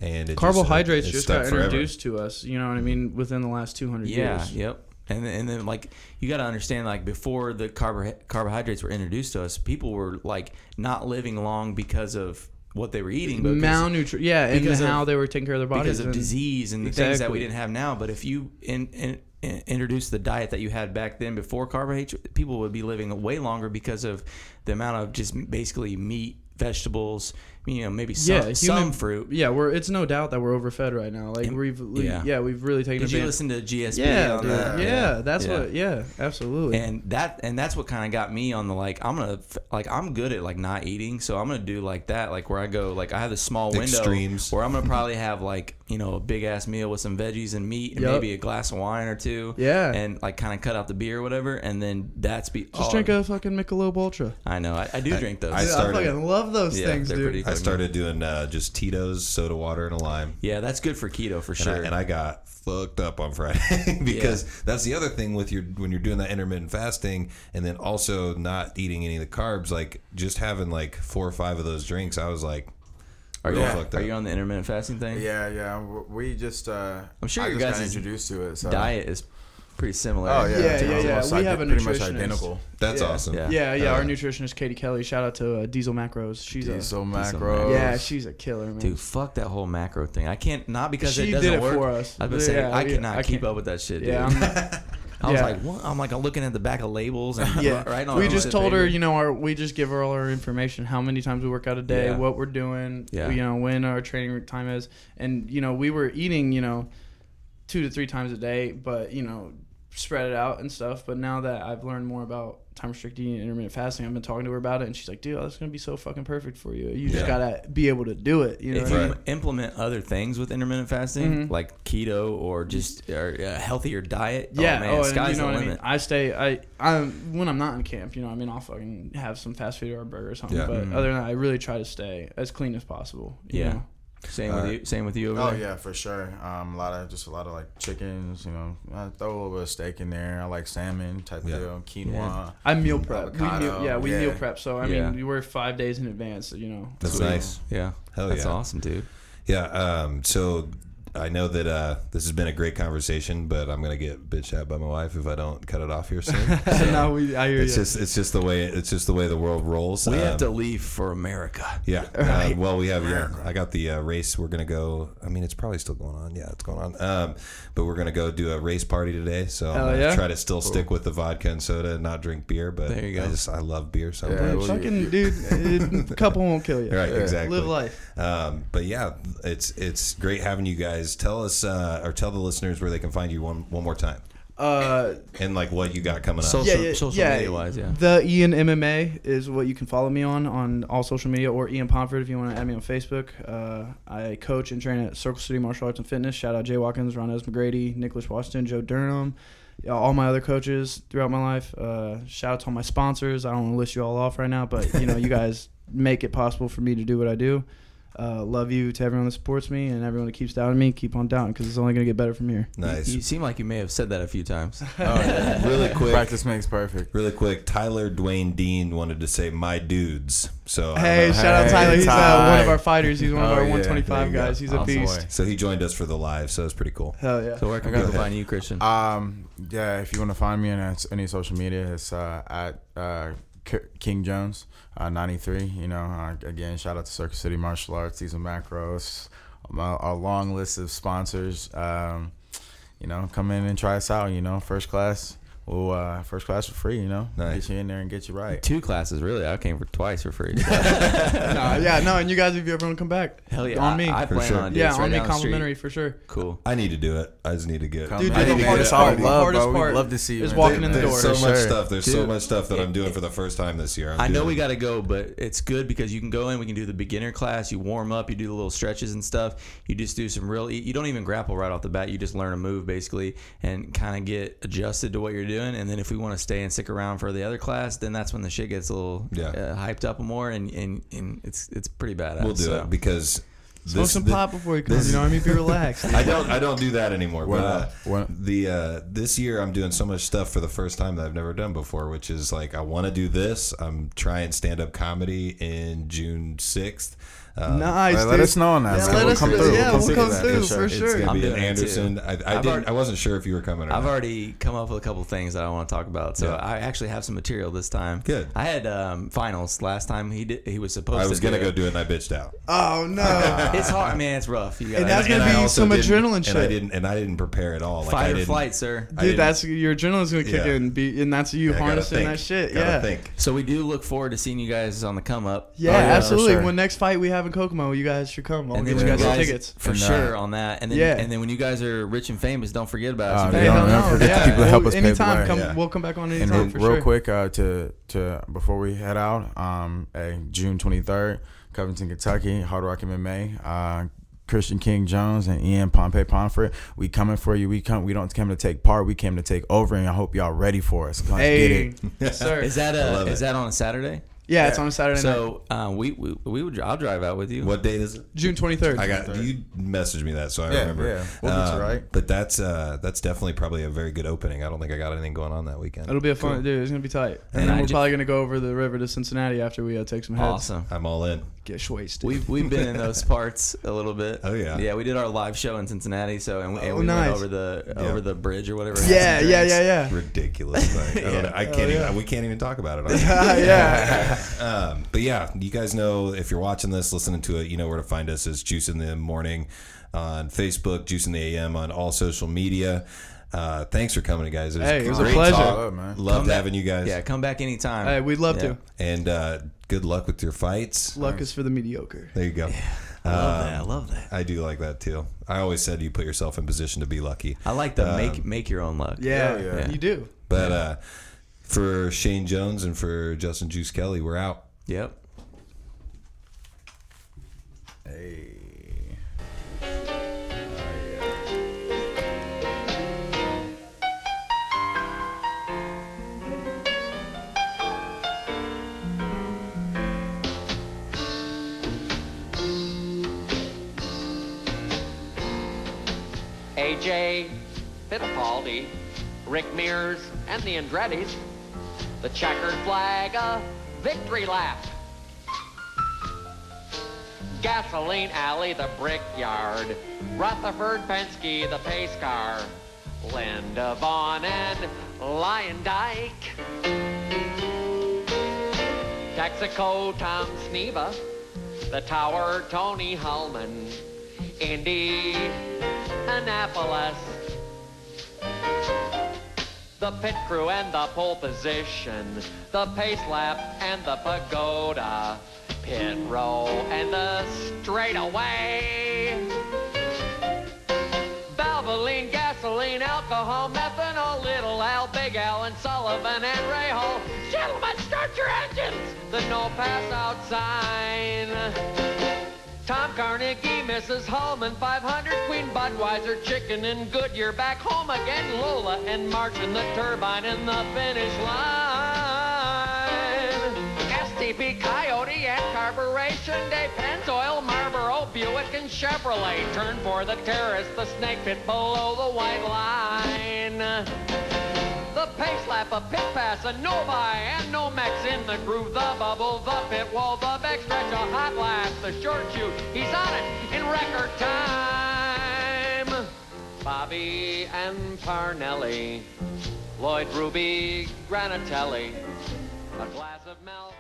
And it just, Carbohydrates uh, it just got forever. introduced to us. You know what I mean? Within the last 200 Yeah, years. yep. And then, and then like you got to understand like before the carbo- carbohydrates were introduced to us, people were like not living long because of what they were eating, but Malnutrition. Yeah, and because of- how they were taking care of their bodies. because of disease and the things that we didn't have now. But if you in, in, in, introduce the diet that you had back then before carbohydrates, people would be living way longer because of the amount of just basically meat, vegetables, you know, maybe some, yeah, some fruit. Yeah, we're. It's no doubt that we're overfed right now. Like And- we've. we- yeah. yeah. we've really taken. Did you advantage- listen to GSP Yeah, on dude. that? yeah, that's Yeah. what. Yeah, absolutely. and that and that's what kind of got me on the like i'm gonna like i'm good at like not eating so i'm gonna do like that like where i go like i have this small window Extremes. where i'm gonna probably have like you know a big ass meal with some veggies and meat and Yup. maybe a glass of wine or two Yeah. and like kind of cut out the beer or whatever and then that's be Just oh, drink a fucking Michelob Ultra. i know i, I do drink those I started- I fucking love those Yeah, things, dude. pretty- I started doing uh, just Tito's, soda water, and a lime. yeah that's good for keto for And, sure I, and I got fucked up on Friday because that's the other thing with your when you're doing that intermittent fasting and then also not eating any of the carbs. Like just having like four or five of those drinks, I was like, are, you, fucked are you on the intermittent fasting thing Yeah, yeah. We just. Uh, I'm sure I your just got guys' introduced to it. So. diet is pretty similar Oh yeah, Yeah, yeah, yeah. We have a pretty much nutritionist. identical. That's Yeah. awesome. Yeah. Yeah, yeah. Uh, our nutritionist Katie Kelly. Shout out to uh, Diesel Macros. She's Diesel a macros. yeah, she's a killer, man. Dude, fuck that whole macro thing. I can't not because She it doesn't did it work. for us. I was gonna say Yeah, I yeah, cannot I keep can't- up with that shit, dude. yeah, I'm, I was Yeah. like, what? I'm like, I'm looking at the back of labels and yeah. right on. we just piece of told her, you know, our we just give her all our information, how many times we work out a day, Yeah. what we're doing, Yeah. you know, when our training time is, and you know, we were eating, you know, two to three times a day, but you know, spread it out and stuff. But now that I've learned more about time restricted eating and intermittent fasting, I've been talking to her about it, and she's like, dude, that's gonna be so fucking perfect for you. You just Yeah. gotta be able to do it. You know, if you? Right. implement other things with intermittent fasting, Mhm. like keto or just or a healthier diet, Yeah, oh man, oh, sky's you know the what I limit. mean. I stay. I I when I'm not in camp, you know, I mean, I'll fucking have some fast food or a burger or something. Yeah. But Mhm. other than that, I really try to stay as clean as possible. you Yeah. know? Same All with you. Same with you over Oh there. yeah, for sure. Um, a lot of just a lot of like chickens. You know, I throw a little bit of steak in there. I like salmon type Yeah. deal, quinoa. Yeah. I meal prep. We meal, yeah, we yeah. meal prep. So I Yeah. mean, we were five days in advance. So, you know, That's Sweet. nice. Yeah, Hell that's yeah. That's awesome, dude. Yeah. Um, so I know that uh, this has been a great conversation, but I'm gonna get bitched at by my wife if I don't cut it off here soon. So no, we. I hear it's you. just it's just the way it's just the way the world rolls. We have Um, to leave for America. Yeah. Right. Uh, well, we have. Yeah, I got the uh, race. We're gonna go. I mean, it's probably still going on. Yeah, it's going on. Um, but we're gonna go do a race party today. So I'm gonna yeah. try to still stick with the vodka and soda and not drink beer. But There you go. I just I love beer so Yeah, well, fucking dude, a couple won't kill you. Right. Exactly. Live life. Um, but yeah, it's it's great having you guys. Tell us uh, or tell the listeners where they can find you one one more time Uh, and like what you got coming up. So- yeah, Social- yeah, social yeah. media wise, yeah. The Ian MMA is what you can follow me on on all social media, or Ian Pomford if you want to add me on Facebook. Uh, I coach and train at Circle City Martial Arts and Fitness. Shout out Jay Watkins, Ron Ronez McGrady, Nicholas Washington, Joe Durham, yeah, all my other coaches throughout my life. Uh, shout out to all my sponsors. I don't want to list you all off right now, but you know you guys make it possible for me to do what I do. Uh, love you to everyone that supports me and everyone that keeps doubting me. Keep on doubting because it's only gonna get better from here. nice. You, you seem like you may have said that a few times. Oh, yeah. Really quick. Practice makes perfect. Really quick, Tyler Dwayne Dean wanted to say my dudes. So I don't Hey, shout out Hey, Tyler. He's uh, one of our fighters. He's one of Oh, our yeah. 125 There guys. He's a beast. Boy. So he joined us for the live, so it's pretty cool. Hell yeah. So where can Okay. people find you, Christian? Um, yeah, if you want to find me on any- any social media, it's uh, at uh, K- King Jones uh, 93. You know, uh, again, shout out to Circle City Martial Arts, are Macros, um, a long list of sponsors. Um, you know, come in and try us out. You know, first class. Well, uh, first class for free. You know, Nice. get you in there and get you right. Two classes, really. I came for twice for free. no, yeah, no, and you guys, if you ever want to come back, Hell yeah, on me. I, I For plan sure. on it. yeah, right on me, down the street. complimentary for sure. Cool. I need to do it. I just need to get. Come Dude, in. dude, the hardest it's all part- the love, hardest bro. part love to see you. is man. walking in the There's door. so much sure. stuff. There's so much stuff that I'm doing for the first time this year. I'm I know doing- we got to go, but it's good because you can go in. We can do the beginner class. You warm up. You do the little stretches and stuff. You just do some real. You don't even grapple right off the bat. You just learn a move basically and kind of get adjusted to what you're doing. And then if we want to stay and stick around for the other class, then that's when the shit gets a little Yeah. uh, hyped up more. And, and and it's it's pretty badass. We'll do so. it because Smoke this, some thi- pop before you come. this- You know what I mean? Be relaxed. I don't. I don't do that anymore. When, But uh, uh, the uh, this year I'm doing so much stuff for the first time that I've never done before, which is like I want to do this. I'm trying stand up comedy in June sixth. Um, nice. let- let dude. us know on that, Yeah, let We'll us come through. Yeah, We'll we'll come come through that, through for sure. for It's sure. gonna I'm be in doing it. Anderson. I, I didn't. already- I wasn't sure if you were coming or I've not. already come up with a couple things that I want to talk about, so Yeah. I actually have some material this time. Good. I had um, finals last time. He did. He was supposed. To. I was to gonna do go it. do it, and I bitched out. Oh no. It's hard, man. It's rough. You And gotta, that's gonna I be some didn't- adrenaline And I shit. didn't. And I didn't prepare at all. Like, fight or flight, sir. Dude, that's your adrenaline's gonna kick Yeah. in, be, and that's you harnessing that shit. Gotta yeah. think. So we do look forward to seeing you guys on the come up. Yeah, Oh, yeah, for absolutely. When next fight we have in Kokomo, you guys should come. I'll And get you guys some guys, tickets. for And, uh, sure on that. And then Yeah. and then when you guys are rich and famous, don't forget about Oh, us. You yeah. guys- Hey, hell don't no. forget the yeah. people that help Well, us pave the anytime, come. Yeah. We'll come back on And real, for real sure. quick uh, to to before we head out, um, hey, June twenty third, Covington, Kentucky, Hard Rock MMA. Uh, Christian King Jones and Ian Pompey Pomfret, we coming for you. We come. We don't come to take part. We came to take over, and I hope y'all ready for us. Let's get Hey, it. yes, sir. Is that a, is it. that on a Saturday? Yeah, it's on a Saturday night, So uh, we, we we would I'll drive out with you. What date is it? June twenty third. I got you messaged me that, so I Yeah, remember. yeah. We'll get you Um, right. But that's uh, that's definitely probably a very good opening. I don't think I got anything going on that weekend. It'll be a fun, dude. It's gonna be tight. And, And then I we're ju- probably gonna go over the river to Cincinnati after we uh, take some heads. Awesome. I'm all in. Get wasted. We've we've been in those parts a little bit. Oh, yeah. Yeah, we did our live show in Cincinnati. So and, we- and Oh, we nice. went over the Yeah. over the bridge or whatever. yeah, yeah, yeah, yeah. Ridiculous. Like, I, Yeah. know. I can't Oh, yeah. even. We can't even talk about it. On yeah. um, but yeah, you guys know if you're watching this, listening to it, you know where to find us. Is Juice in the Morning on Facebook, Juice in the AM on all social media. Uh, thanks for coming, guys. It was Hey, it was a pleasure. talk. Love, man. Loved Come back- having you guys. Yeah, come back anytime. Hey, we'd love Yeah. to. And uh, good luck with your fights. Luck is for the mediocre. There you go. I love Um, that. I love that. I do like that too. I always said you put yourself in position to be lucky. I like the Um, make make your own luck. Yeah, Yeah, yeah. you do. But uh, for Shane Jones and for Justin Juice Kelly, we're out. Yep. Hey. AJ Fittipaldi, Rick Mears, and the Andrettis. The checkered flag, a victory lap. Gasoline Alley, the brickyard. Rutherford Penske, the pace car. Linda Vaughn and Lion Dyke. Texaco, Tom Sneva. The Tower, Tony Hulman. Indy, Annapolis. The pit crew and the pole position, the pace lap and the pagoda, pit row and the straightaway. Valvoline, gasoline, alcohol, methanol, Little Al, Big Al, and Sullivan and Rahal. Gentlemen, start your engines! The no pass out sign. Tom Carnegie, Mrs. Hulman, 500 Queen Budweiser, Chicken and Goodyear, back home again, Lola and Martin, the turbine in the finish line. STP, Coyote and Carburation, Day, Pennzoil, Marlboro, Buick and Chevrolet, turn for the terrace, the snake pit below the white line. The pace lap, a pit pass, a no Novi and Nomex in the groove, the bubble, the pit wall, the back stretch, a hot lap, the short chute, he's on it in record time. Bobby and Parnelli, Lloyd Ruby, Granatelli, a glass of milk.